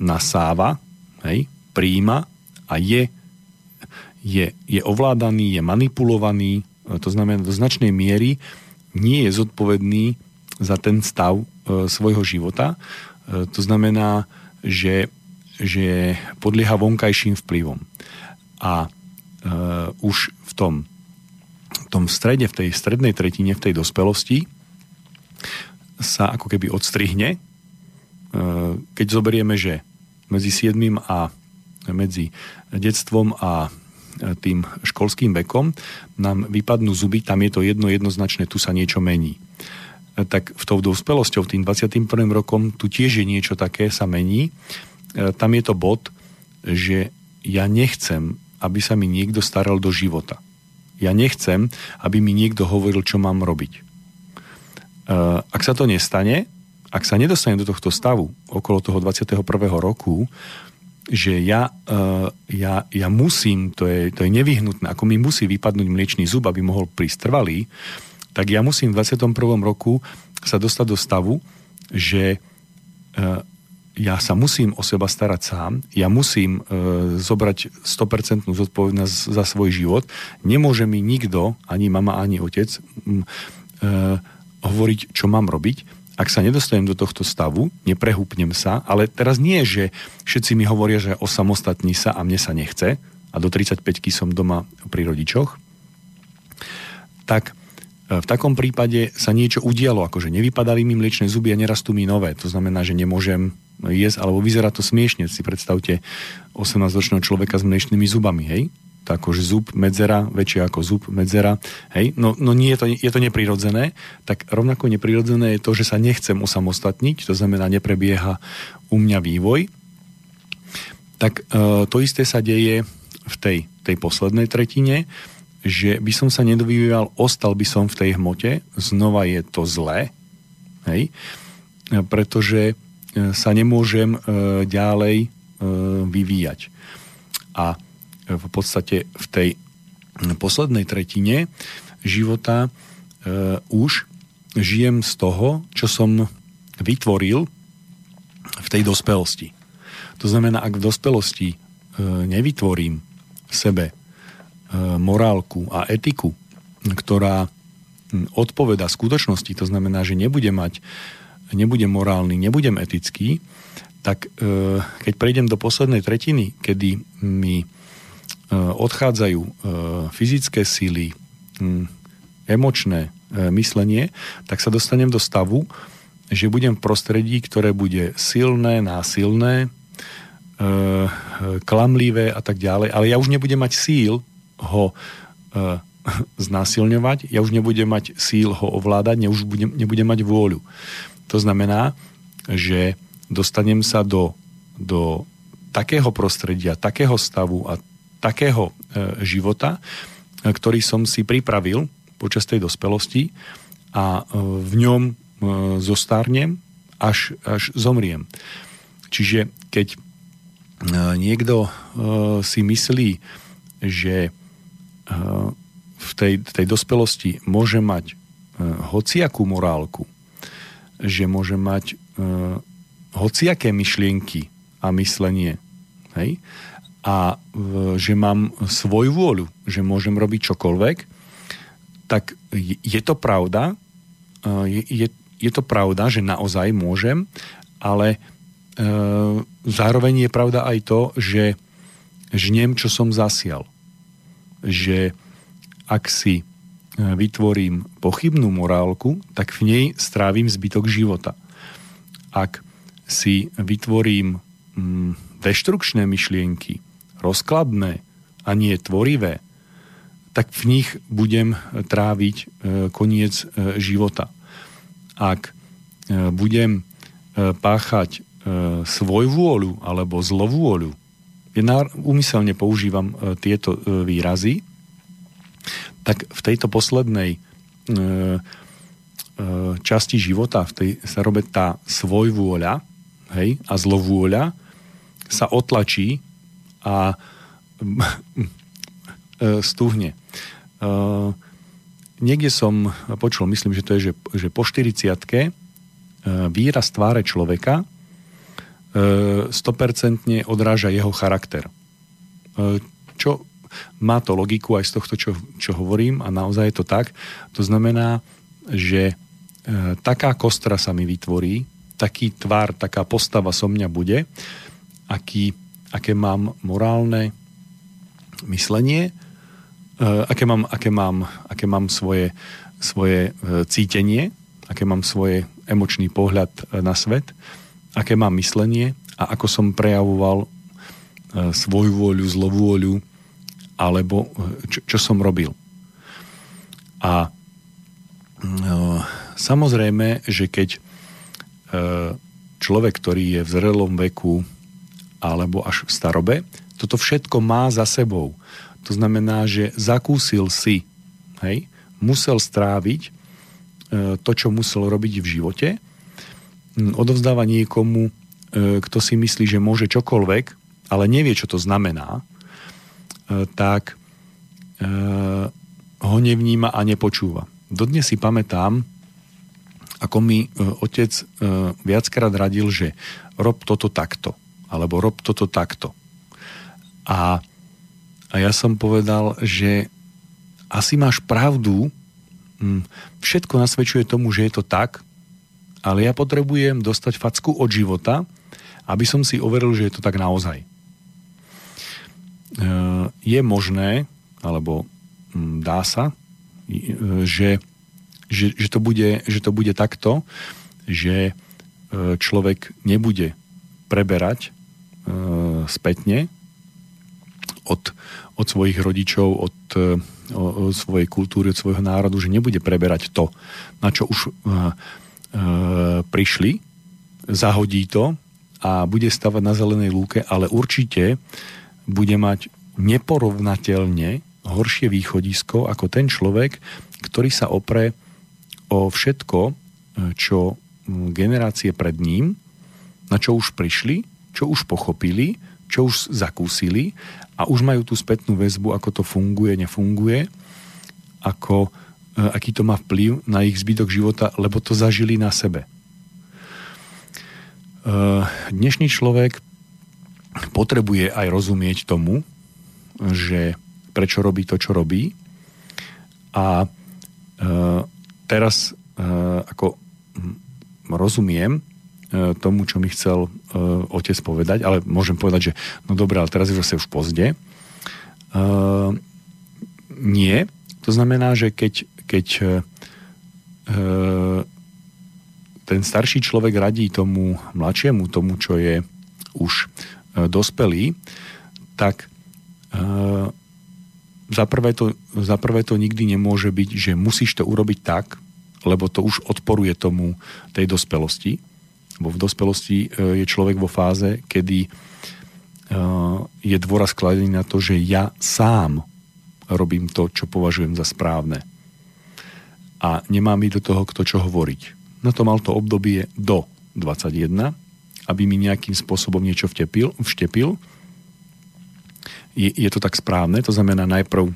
nasáva, hej, príjima a je, je, je ovládaný, je manipulovaný, to znamená do značnej miery nie je zodpovedný za ten stav svojho života. To znamená, že, že podlieha vonkajším vplyvom. A už v tom, v tom strede, v tej strednej tretine, v tej dospelosti sa ako keby odstrihne. Keď zoberieme, že medzi 7. a medzi detstvom a tým školským vekom, nám vypadnú zuby, tam je to jedno jednoznačné, tu sa niečo mení. Tak v tou dospelosťou, tým 21. rokom, tu tiež je niečo také, sa mení. Tam je to bod, že ja nechcem, aby sa mi niekto staral do života. Ja nechcem, aby mi niekto hovoril, čo mám robiť. Ak sa to nestane, ak sa nedostane do tohto stavu okolo toho 21. roku, že ja, uh, ja, ja musím, to je, to je nevyhnutné, ako mi musí vypadnúť mliečný zub, aby mohol prísť trvalý, tak ja musím v 21. roku sa dostať do stavu, že uh, ja sa musím o seba starať sám, ja musím uh, zobrať 100% zodpovednosť za svoj život, nemôže mi nikto, ani mama, ani otec, um, uh, hovoriť, čo mám robiť, ak sa nedostanem do tohto stavu, neprehúpnem sa, ale teraz nie, že všetci mi hovoria, že osamostatní sa a mne sa nechce a do 35 som doma pri rodičoch, tak e, v takom prípade sa niečo udialo, akože nevypadali mi mliečne zuby a nerastú mi nové. To znamená, že nemôžem jesť, alebo vyzerá to smiešne. Si predstavte 18-ročného človeka s mliečnými zubami, hej? Akože zub medzera, väčšia ako zub medzera, hej, no, no nie je to, je to neprirodzené, tak rovnako neprirodzené je to, že sa nechcem osamostatniť, to znamená neprebieha u mňa vývoj, tak e, to isté sa deje v tej, tej poslednej tretine, že by som sa nedovyvíjal, ostal by som v tej hmote, znova je to zlé, hej, pretože e, sa nemôžem e, ďalej e, vyvíjať. A v podstate v tej poslednej tretine života e, už žijem z toho, čo som vytvoril v tej dospelosti. To znamená, ak v dospelosti e, nevytvorím v sebe e, morálku a etiku, ktorá odpoveda skutočnosti, to znamená, že nebudem mať, nebudem morálny, nebudem etický, tak e, keď prejdem do poslednej tretiny, kedy mi odchádzajú e, fyzické síly, emočné e, myslenie, tak sa dostanem do stavu, že budem v prostredí, ktoré bude silné, násilné, klamlivé a tak ďalej, ale ja už nebudem mať síl ho znásilňovať, ja už nebudem mať síl ho ovládať, ja už budem, nebudem mať vôľu. To znamená, že dostanem sa do, do takého prostredia, takého stavu a takého e, života, e, ktorý som si pripravil počas tej dospelosti a e, v ňom zostarnem, až, až zomriem. Čiže keď niekto si myslí, že v tej, tej dospelosti môže mať hociakú morálku, že môže mať hociaké myšlienky a myslenie, hej, a že mám svoju vôľu, že môžem robiť čokoľvek, tak je to pravda, je, je, je to pravda, že naozaj môžem, ale e, zároveň je pravda aj to, že žnem, čo som zasial. Že ak si e, vytvorím pochybnú morálku, tak v nej strávim zbytok života. Ak si vytvorím mm, deštrukčné myšlienky, rozkladné a nie tvorivé, tak v nich budem tráviť e, koniec e, života. Ak e, budem páchať svoj vôľu alebo zlovôľu, ja úmyselne používam tieto výrazy, tak v tejto poslednej časti života, v tej sa robí tá svojvôľa hej, a zlovôľa sa otlačí a e, stuhne. E, niekde som počul, myslím, že to je, že, že po 40 e, výraz tváre človeka 100% odráža jeho charakter. Čo má to logiku aj z tohto, čo, čo hovorím a naozaj je to tak. To znamená, že taká kostra sa mi vytvorí, taký tvar, taká postava so mňa bude, aký, aké mám morálne myslenie, e, aké mám, aké mám, aké mám svoje, svoje e, cítenie, aké mám svoje emočný pohľad e, na svet, aké mám myslenie a ako som prejavoval svoju vôľu, zlovôľu, alebo čo, čo som robil. A samozrejme, že keď človek, ktorý je v zrelom veku alebo až v starobe, toto všetko má za sebou. To znamená, že zakúsil si, hej, musel stráviť to, čo musel robiť v živote, odovzdáva niekomu, kto si myslí, že môže čokoľvek, ale nevie, čo to znamená, tak ho nevníma a nepočúva. Dodnes si pamätám, ako mi otec viackrát radil, že rob toto takto, alebo rob toto takto. A, a ja som povedal, že asi máš pravdu, Hm, všetko nasvedčuje tomu, že je to tak, ale ja potrebujem dostať facku od života, aby som si overil, že je to tak naozaj. E, je možné, alebo hm, dá sa, e, že, že, že, to bude, že to bude takto, že e, človek nebude preberať spätne od, od svojich rodičov, od o, o svojej kultúry, od svojho národu, že nebude preberať to, na čo už e, e, prišli, zahodí to a bude stavať na zelenej lúke, ale určite bude mať neporovnateľne horšie východisko ako ten človek, ktorý sa opre o všetko, e, čo generácie pred ním, na čo už prišli, čo už pochopili, čo už zakúsili a už majú tú spätnú väzbu, ako to funguje, nefunguje, ako, e, aký to má vplyv na ich zbytok života, lebo to zažili na sebe. E, dnešný človek potrebuje aj rozumieť tomu, že prečo robí to, čo robí. A e, teraz ako rozumiem, tomu, čo mi chcel otec povedať, ale môžem povedať, že no dobré, ale teraz je zase už pozde. Uh, nie. To znamená, že keď, keď uh, ten starší človek radí tomu mladšiemu, tomu, čo je už uh, dospelý, tak uh, za prvé, to, za prvé to nikdy nemôže byť, že musíš to urobiť tak, lebo to už odporuje tomu tej dospelosti v dospelosti e, je človek vo fáze, kedy e, je dôraz kladený na to, že ja sám robím to, čo považujem za správne. A nemám mi do toho kto čo hovoriť. Na to mal to obdobie do 21, aby mi nejakým spôsobom niečo vtepil, vštepil. Je, je to tak správne, to znamená najprv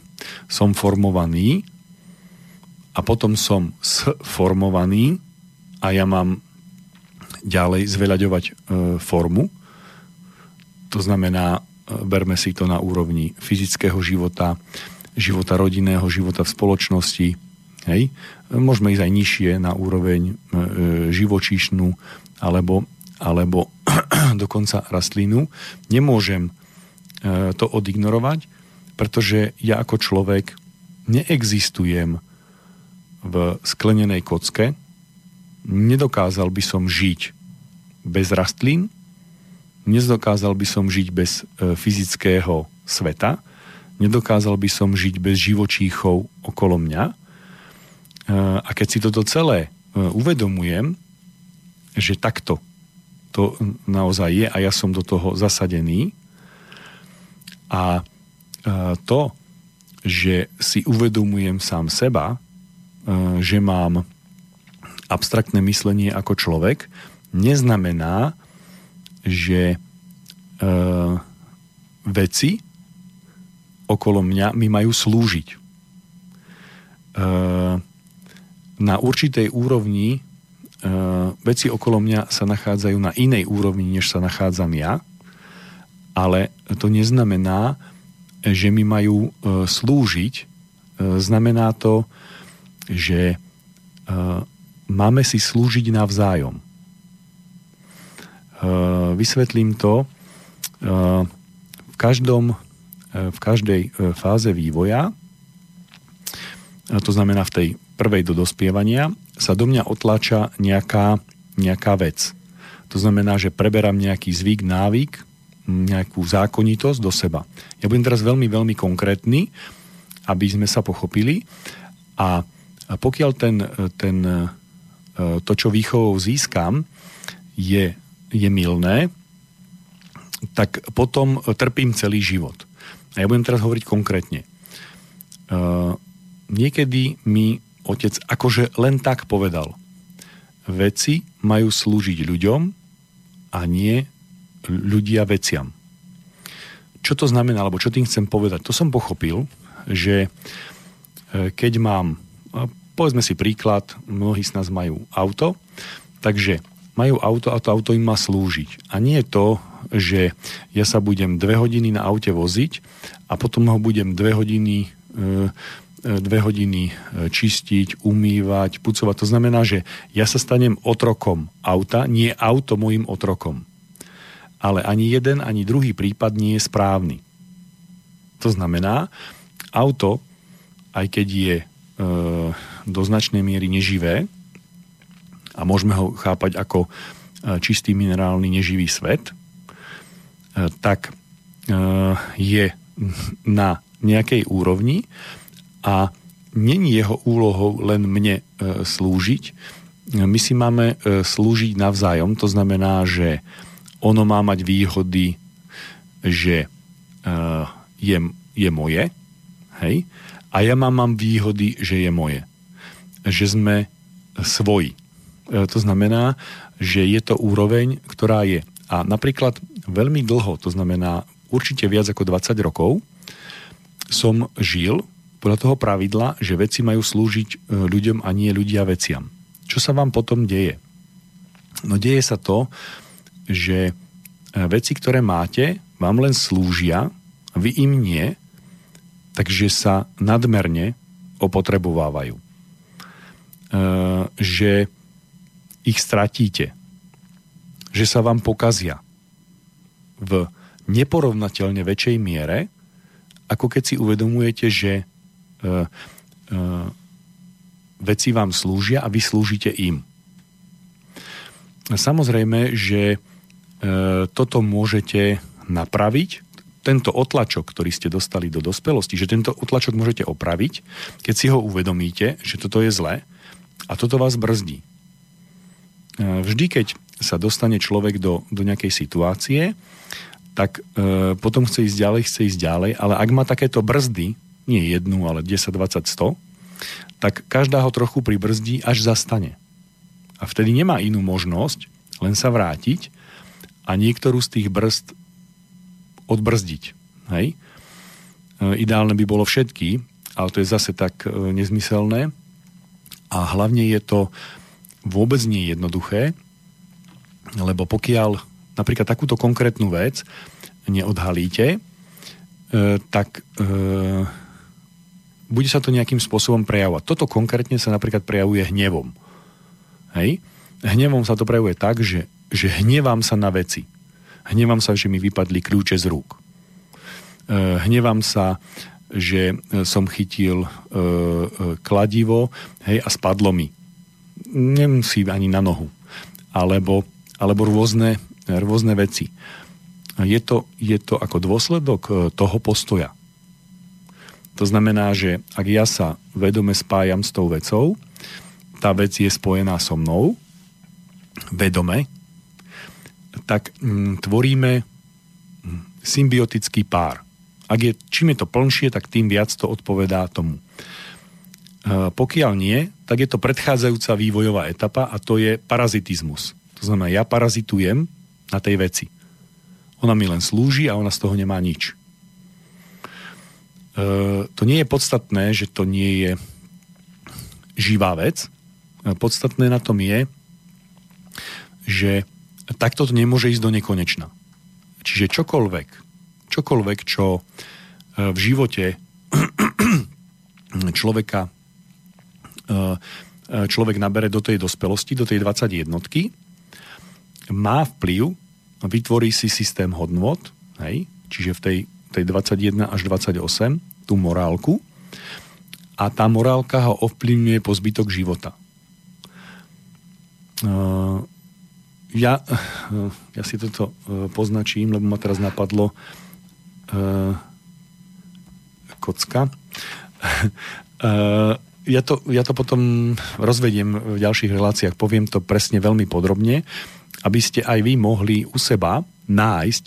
som formovaný a potom som sformovaný a ja mám ďalej zveľaďovať e, formu. To znamená, e, berme si to na úrovni fyzického života, života rodinného, života v spoločnosti. Hej. Môžeme ísť aj nižšie na úroveň e, živočíšnu alebo, alebo dokonca rastlinu. Nemôžem to odignorovať, pretože ja ako človek neexistujem v sklenenej kocke, nedokázal by som žiť bez rastlín, nedokázal by som žiť bez e, fyzického sveta, nedokázal by som žiť bez živočíchov okolo mňa. E, a keď si toto celé e, uvedomujem, že takto to naozaj je a ja som do toho zasadený a to, že si uvedomujem sám seba, že mám abstraktné myslenie ako človek, neznamená, že e, veci okolo mňa mi majú slúžiť. E, na určitej úrovni e, veci okolo mňa sa nachádzajú na inej úrovni, než sa nachádzam ja, ale to neznamená, že mi majú e, slúžiť. E, znamená to, že máme si slúžiť navzájom. Vysvetlím to. V, každom, v každej fáze vývoja, to znamená v tej prvej do dospievania, sa do mňa otláča nejaká, nejaká vec. To znamená, že preberám nejaký zvyk, návyk, nejakú zákonitosť do seba. Ja budem teraz veľmi, veľmi konkrétny, aby sme sa pochopili. A pokiaľ ten, ten, to, čo výchovou získam, je, je milné, tak potom trpím celý život. A ja budem teraz hovoriť konkrétne. Uh, niekedy mi otec akože len tak povedal. Veci majú slúžiť ľuďom a nie ľudia veciam. Čo to znamená, alebo čo tým chcem povedať? To som pochopil, že e, keď mám, povedzme si príklad, mnohí z nás majú auto, takže majú auto a to auto im má slúžiť. A nie to, že ja sa budem dve hodiny na aute voziť a potom ho budem dve hodiny e, e, dve hodiny čistiť, umývať, pucovať. To znamená, že ja sa stanem otrokom auta, nie auto môjim otrokom ale ani jeden, ani druhý prípad nie je správny. To znamená, auto, aj keď je e, do značnej miery neživé, a môžeme ho chápať ako e, čistý minerálny neživý svet, e, tak e, je na nejakej úrovni a není jeho úlohou len mne slúžiť. My si máme slúžiť navzájom, to znamená, že ono má mať výhody, že je, je moje, hej, a ja mám, mám výhody, že je moje. Že sme svoji. Uh, to znamená, že je to úroveň, ktorá je. A napríklad veľmi dlho, to znamená určite viac ako 20 rokov, som žil podľa toho pravidla, že veci majú slúžiť e, ľuďom a nie ľudia veciam. Čo sa vám potom deje? No deje sa to, že e, veci, ktoré máte, vám len slúžia, vy im nie, takže sa nadmerne opotrebovávajú. E, že ich stratíte, že sa vám pokazia v neporovnateľne väčšej miere, ako keď si uvedomujete, že e, veci vám slúžia a vy slúžite im. Samozrejme, že E, toto môžete napraviť, tento otlačok, ktorý ste dostali do dospelosti, že tento otlačok môžete opraviť, keď si ho uvedomíte, že toto je zlé a toto vás brzdí. E, vždy, keď sa dostane človek do, do nejakej situácie, tak e, potom chce ísť ďalej, chce ísť ďalej, ale ak má takéto brzdy, nie jednu, ale 10, 20, 100, tak každá ho trochu pribrzdí, až zastane. A vtedy nemá inú možnosť, len sa vrátiť a niektorú z tých brzd odbrzdiť. Hej? E, ideálne by bolo všetky, ale to je zase tak e, nezmyselné. A hlavne je to vôbec nie jednoduché, lebo pokiaľ napríklad takúto konkrétnu vec neodhalíte, e, tak bude sa to nejakým spôsobom prejavovať. Toto konkrétne sa napríklad prejavuje hnevom. Hej? Hnevom sa to prejavuje tak, že že hnevám sa na veci. Hnevám sa, že mi vypadli kľúče z rúk. E, hnevám sa, že e, som chytil e, kladivo hej, a spadlo mi. Nemusí ani na nohu. Alebo, alebo rôzne, rôzne veci. Je to, je to ako dôsledok toho postoja. To znamená, že ak ja sa vedome spájam s tou vecou, tá vec je spojená so mnou, vedome, tak mm, tvoríme mm, symbiotický pár. Ak je, čím je to plnšie, tak tým viac to odpovedá tomu. E, pokiaľ nie, tak je to predchádzajúca vývojová etapa a to je parazitizmus. To znamená, ja parazitujem na tej veci. Ona mi len slúži a ona z toho nemá nič. E, to nie je podstatné, že to nie je živá vec. E, podstatné na tom je, že takto to nemôže ísť do nekonečna. Čiže čokoľvek, čokoľvek, čo e, v živote človeka človek nabere do tej dospelosti, do tej 21 má vplyv, vytvorí si systém hodnot, hej, čiže v tej, tej 21 až 28, tú morálku, a tá morálka ho ovplyvňuje po zbytok života. Uh, ja, ja si toto uh, poznačím, lebo ma teraz napadlo kocka. ja to, ja to potom rozvediem v ďalších reláciách, poviem to presne veľmi podrobne, aby ste aj vy mohli u seba nájsť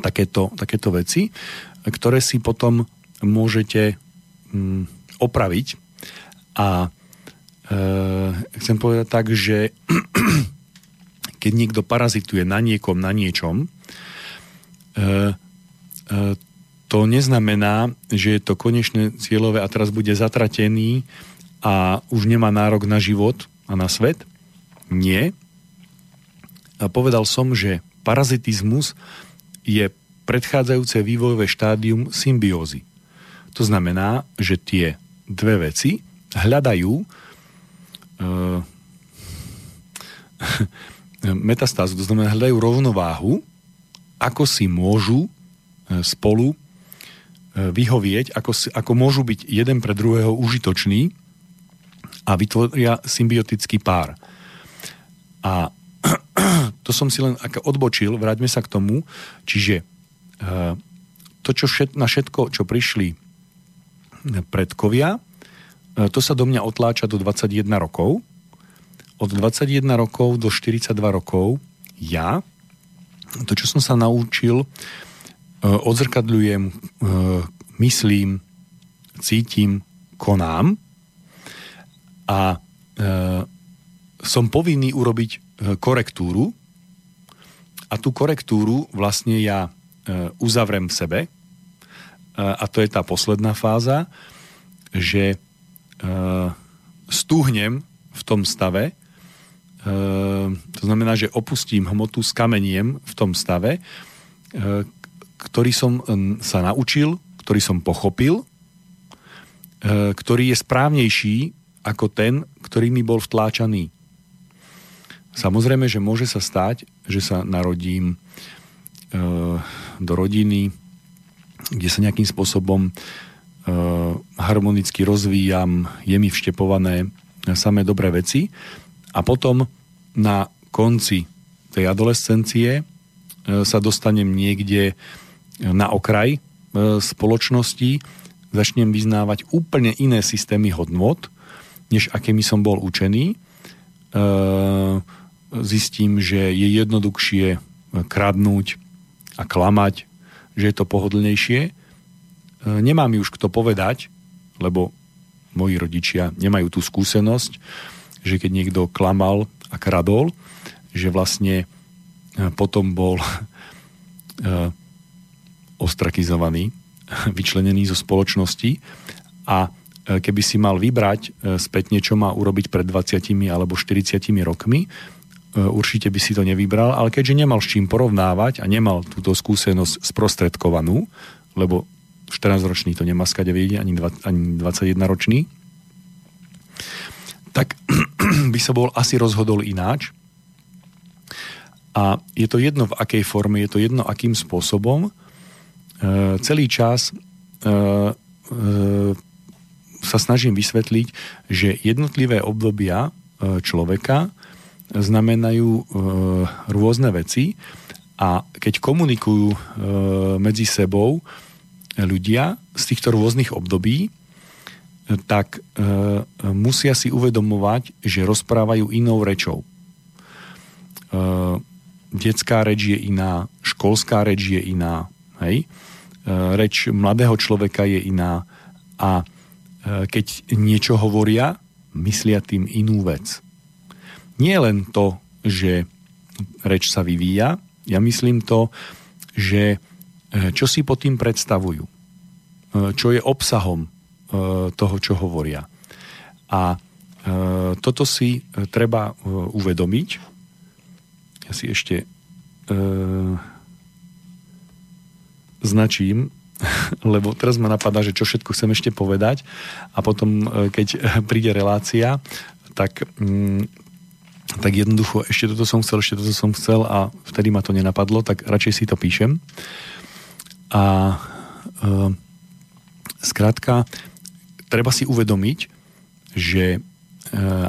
takéto, takéto veci, ktoré si potom môžete mm, opraviť. A e, chcem povedať tak, že keď niekto parazituje na niekom, na niečom, e, e, to neznamená, že je to konečné cieľové a teraz bude zatratený a už nemá nárok na život a na svet. Nie. A povedal som, že parazitizmus je predchádzajúce vývojové štádium symbiózy. To znamená, že tie dve veci hľadajú uh, metastázu, to znamená hľadajú rovnováhu, ako si môžu e, spolu vyhovieť, ako, ako môžu byť jeden pre druhého užitočný a vytvoria symbiotický pár. A to som si len ako odbočil, vráťme sa k tomu, čiže eh, to, čo všet, na všetko, čo prišli predkovia, eh, to sa do mňa otláča do 21 rokov. Od 21 rokov do 42 rokov ja, to, čo som sa naučil, odzrkadľujem, e, myslím, cítim, konám a e, som povinný urobiť korektúru a tú korektúru vlastne ja uzavrem v sebe. A to je tá posledná fáza, že stúhnem v tom stave, to znamená, že opustím hmotu, skameniem v tom stave, ktorý som sa naučil, ktorý som pochopil, e, ktorý je správnejší ako ten, ktorý mi bol vtláčaný. Samozrejme, že môže sa stať, že sa narodím e, do rodiny, kde sa nejakým spôsobom e, harmonicky rozvíjam, je mi vštepované samé dobré veci a potom na konci tej adolescencie sa dostanem niekde na okraj e, spoločnosti, začnem vyznávať úplne iné systémy hodnot, než akými som bol učený. E, zistím, že je jednoduchšie kradnúť a klamať, že je to pohodlnejšie. E, nemá mi už kto povedať, lebo moji rodičia nemajú tú skúsenosť, že keď niekto klamal a kradol, že vlastne potom bol ostrakizovaný, vyčlenený zo spoločnosti a e, keby si mal vybrať e, spätne, čo má urobiť pred 20 alebo 40 rokmi, e, určite by si to nevybral, ale keďže nemal s čím porovnávať a nemal túto skúsenosť sprostredkovanú, lebo 14-ročný to nemá skade vedieť, ani, ani 21-ročný, tak by sa bol asi rozhodol ináč. A je to jedno v akej forme, je to jedno akým spôsobom, celý čas e, e, sa snažím vysvetliť, že jednotlivé obdobia človeka znamenajú rôzne veci a keď komunikujú medzi sebou ľudia z týchto rôznych období, tak musia si uvedomovať, že rozprávajú inou rečou. Detská reč je iná, školská reč je iná, hej? E, reč mladého človeka je iná a e, keď niečo hovoria, myslia tým inú vec. Nie len to, že reč sa vyvíja, ja myslím to, že e, čo si pod tým predstavujú, čo je obsahom toho, čo hovoria. A toto si treba uvedomiť. Ja si ešte značím lebo teraz ma napadá, že čo všetko chcem ešte povedať a potom, keď príde relácia, tak mm, tak jednoducho ešte toto som chcel, ešte toto som chcel a vtedy ma to nenapadlo, tak radšej si to píšem. A e, skrátka, treba si uvedomiť, že e,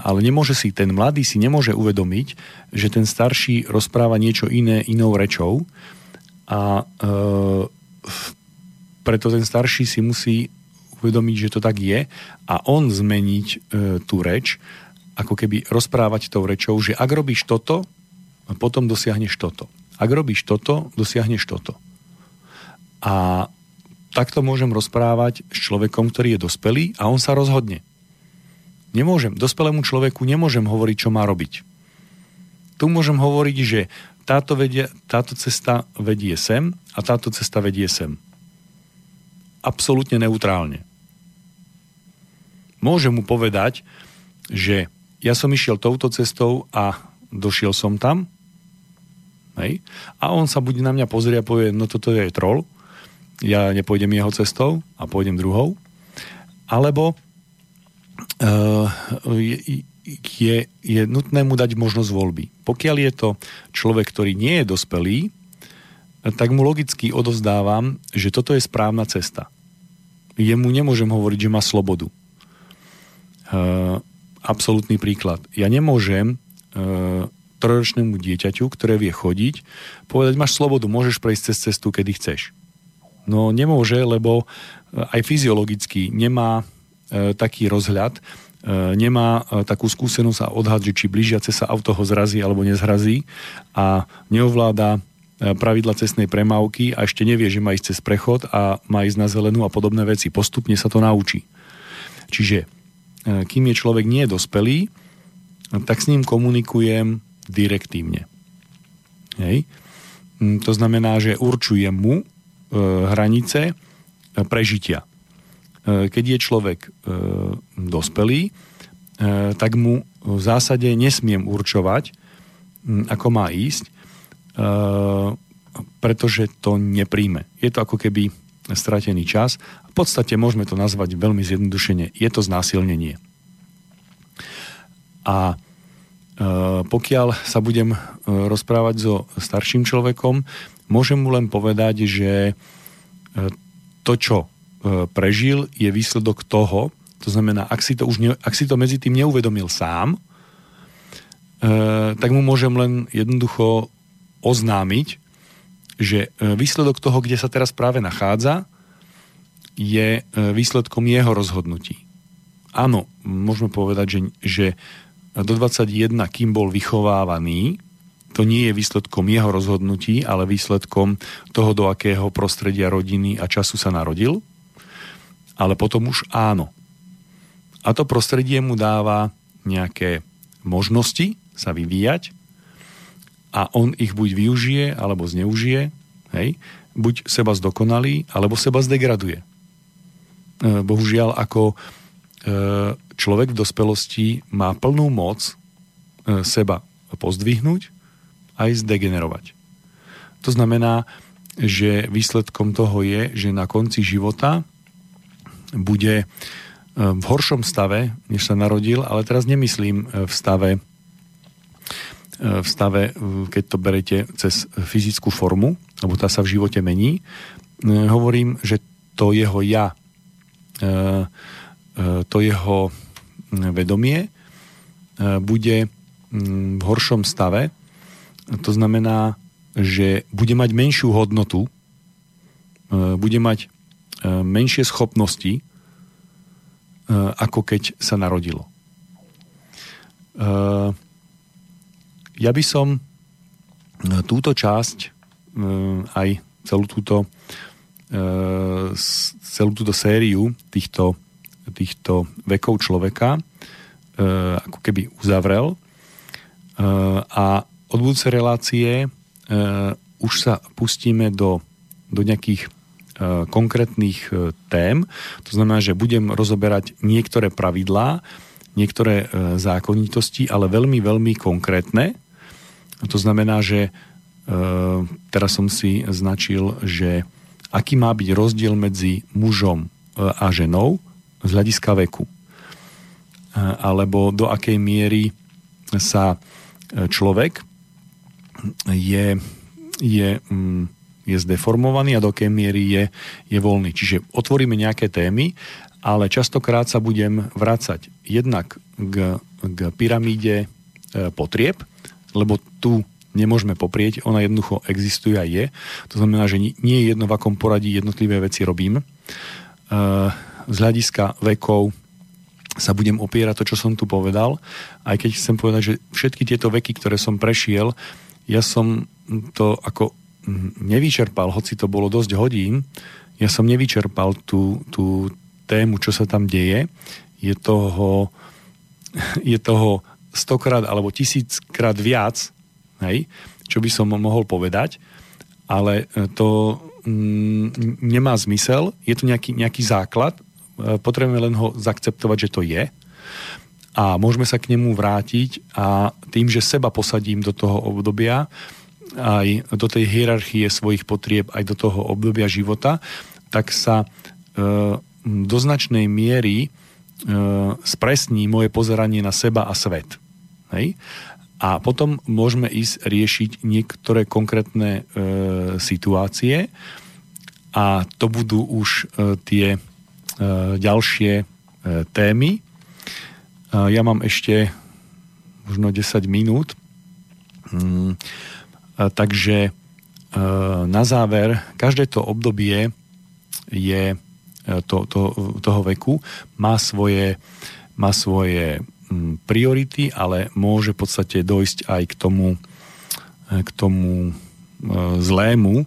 ale nemôže si, ten mladý si nemôže uvedomiť, že ten starší rozpráva niečo iné inou rečou a e, preto ten starší si musí uvedomiť, že to tak je a on zmeniť e, tú reč ako keby rozprávať tou rečou, že ak robíš toto, potom dosiahneš toto. Ak robíš toto, dosiahneš toto. A takto môžem rozprávať s človekom, ktorý je dospelý a on sa rozhodne. Nemôžem, dospelému človeku nemôžem hovoriť, čo má robiť. Tu môžem hovoriť, že táto, vedie, táto cesta vedie sem a táto cesta vedie sem. Absolútne neutrálne. Môžem mu povedať, že ja som išiel touto cestou a došiel som tam. Hej? A on sa bude na mňa pozrie a povie, no toto je troll, ja nepôjdem jeho cestou a pôjdem druhou. Alebo uh, je, je, je nutné mu dať možnosť voľby. Pokiaľ je to človek, ktorý nie je dospelý, tak mu logicky odovzdávam, že toto je správna cesta. Jemu nemôžem hovoriť, že má slobodu. Uh, absolútny príklad. Ja nemôžem e, trojročnému dieťaťu, ktoré vie chodiť, povedať, máš slobodu, môžeš prejsť cez cestu, kedy chceš. No nemôže, lebo e, aj fyziologicky nemá e, taký rozhľad, e, nemá e, takú skúsenosť a odhad, že či blížiace sa auto ho zrazí alebo nezrazí a neovláda pravidla cestnej premávky a ešte nevie, že má ísť cez prechod a má ísť na zelenú a podobné veci. Postupne sa to naučí. Čiže E, kým je človek nie dospelý, tak s ním komunikujem direktívne. Hej. Mm, to znamená, že určujem mu e, hranice e, prežitia. Keď je človek dospelý, tak mu v zásade nesmiem určovať, ako má ísť, pretože to nepríjme. Je to ako keby stratený čas. V podstate môžeme to nazvať veľmi zjednodušene. Je to znásilnenie. A e, pokiaľ sa budem e, rozprávať so starším človekom, môžem mu len povedať, že to, čo prežil, je výsledok toho, to znamená, ak si to, už ne, ak si to medzi tým neuvedomil sám, tak mu môžem len jednoducho oznámiť, že e, výsledok toho, kde sa teraz práve nachádza, je e, výsledkom jeho rozhodnutí. Áno, môžeme povedať, že, že do 21, kým bol vychovávaný, to nie je výsledkom jeho rozhodnutí, ale výsledkom toho, do akého prostredia rodiny a času sa narodil. Ale potom už áno. A to prostredie mu dáva nejaké možnosti sa vyvíjať, a on ich buď využije, alebo zneužije, hej, buď seba zdokonalí, alebo seba zdegraduje. E, bohužiaľ, ako e, človek v dospelosti má plnú moc e, seba pozdvihnúť aj zdegenerovať. To znamená, že výsledkom toho je, že na konci života bude v horšom stave, než sa narodil, ale teraz nemyslím v stave v stave, e, keď to berete cez fyzickú formu, lebo tá sa v živote mení, e, hovorím, že to jeho ja, to jeho vedomie bude v horšom stave. To znamená, že bude mať menšiu hodnotu, bude mať menšie schopnosti, ako keď sa narodilo. Ja by som e, túto časť, e, aj celú túto, e, celú túto sériu týchto, týchto vekov človeka ako keby uzavrel a od budúcej relácie už sa pustíme do, do nejakých konkrétnych tém. To znamená, že budem rozoberať niektoré pravidlá, niektoré zákonitosti, ale veľmi, veľmi konkrétne, to znamená, že e, teraz som si značil, že aký má byť rozdiel medzi mužom a ženou z hľadiska veku. Alebo do akej miery sa človek je, je, mm, je zdeformovaný a do akej miery je, je voľný. Čiže otvoríme nejaké témy, ale častokrát sa budem vrácať jednak k, k pyramíde e, potrieb, lebo tu nemôžeme poprieť, ona jednoducho existuje a je. To znamená, že nie je jedno, v akom poradí jednotlivé veci robím. E, z hľadiska vekov sa budem opierať to, čo som tu povedal, aj keď chcem povedať, že všetky tieto veky, ktoré som prešiel, ja som to ako nevyčerpal, hoci to bolo dosť hodín, ja som nevyčerpal tú, tú tému, čo sa tam deje. Je toho, je toho stokrát alebo tisíckrát viac, hej, čo by som mohol povedať, ale to mm, nemá zmysel, je to nejaký, nejaký základ, E, potrebujeme len ho zaakceptovať, že to je. A môžeme sa k nemu vrátiť a tým, že seba posadím do toho obdobia, aj do tej hierarchie svojich potrieb, aj do toho obdobia života, tak sa e, do značnej miery e, spresní moje pozeranie na seba a svet. Hej? A potom môžeme ísť riešiť niektoré konkrétne e, situácie a to budú už e, tie E, ďalšie e, témy. E, ja mám ešte možno 10 minút, mm, takže na záver, každé to obdobie je to, to, toho veku, má svoje, má svoje priority, ale môže v podstate dojsť aj k tomu, k tomu zlému.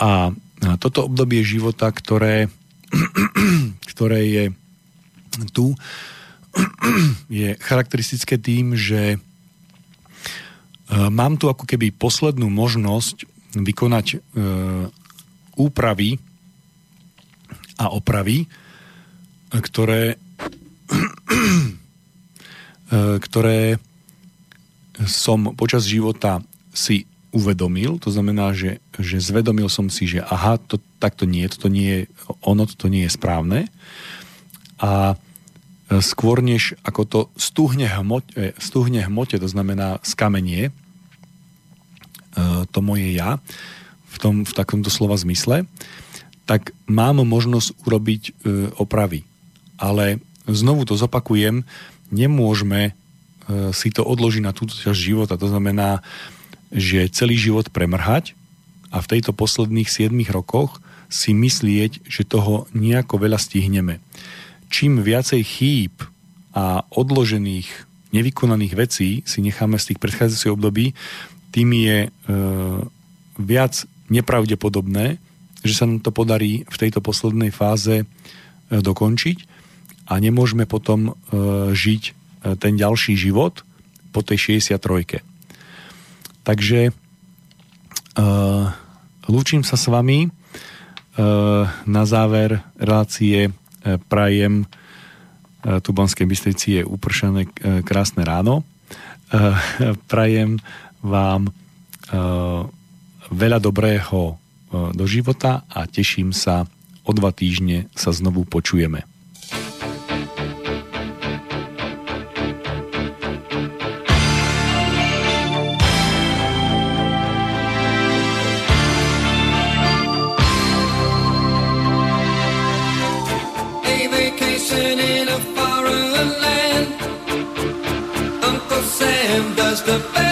A toto obdobie života, ktoré ktoré je tu, je charakteristické tým, že e, mám tu ako keby poslednú možnosť vykonať e, úpravy a opravy, ktoré, e, ktoré som počas života si uvedomil, to znamená, že, že zvedomil som si, že aha, to, takto nie, toto nie je ono, toto nie je správne. A e, skôr než ako to stuhne hmote, stuhne hmote to znamená skamenie, to moje ja, v, tom, v takomto slova zmysle, tak mám možnosť urobiť opravy. Ale znovu to zopakujem, nemôžeme si to odložiť na túto časť života. To znamená, že celý život premrhať a v tejto posledných 7 rokoch si myslieť, že toho nejako veľa stihneme. Čím viacej chýb a odložených, nevykonaných vecí si necháme z tých predchádzajúcich období, tým je e, viac nepravdepodobné, že sa nám to podarí v tejto poslednej fáze e, dokončiť a nemôžeme potom e, žiť e, ten ďalší život po tej 63. Takže uh, lúčim sa s vami. Na záver relácie prajem tu Banskej Bystrici je upršané krásne ráno. Prajem vám veľa dobrého do života a teším sa, o dva týždne sa znovu počujeme. just a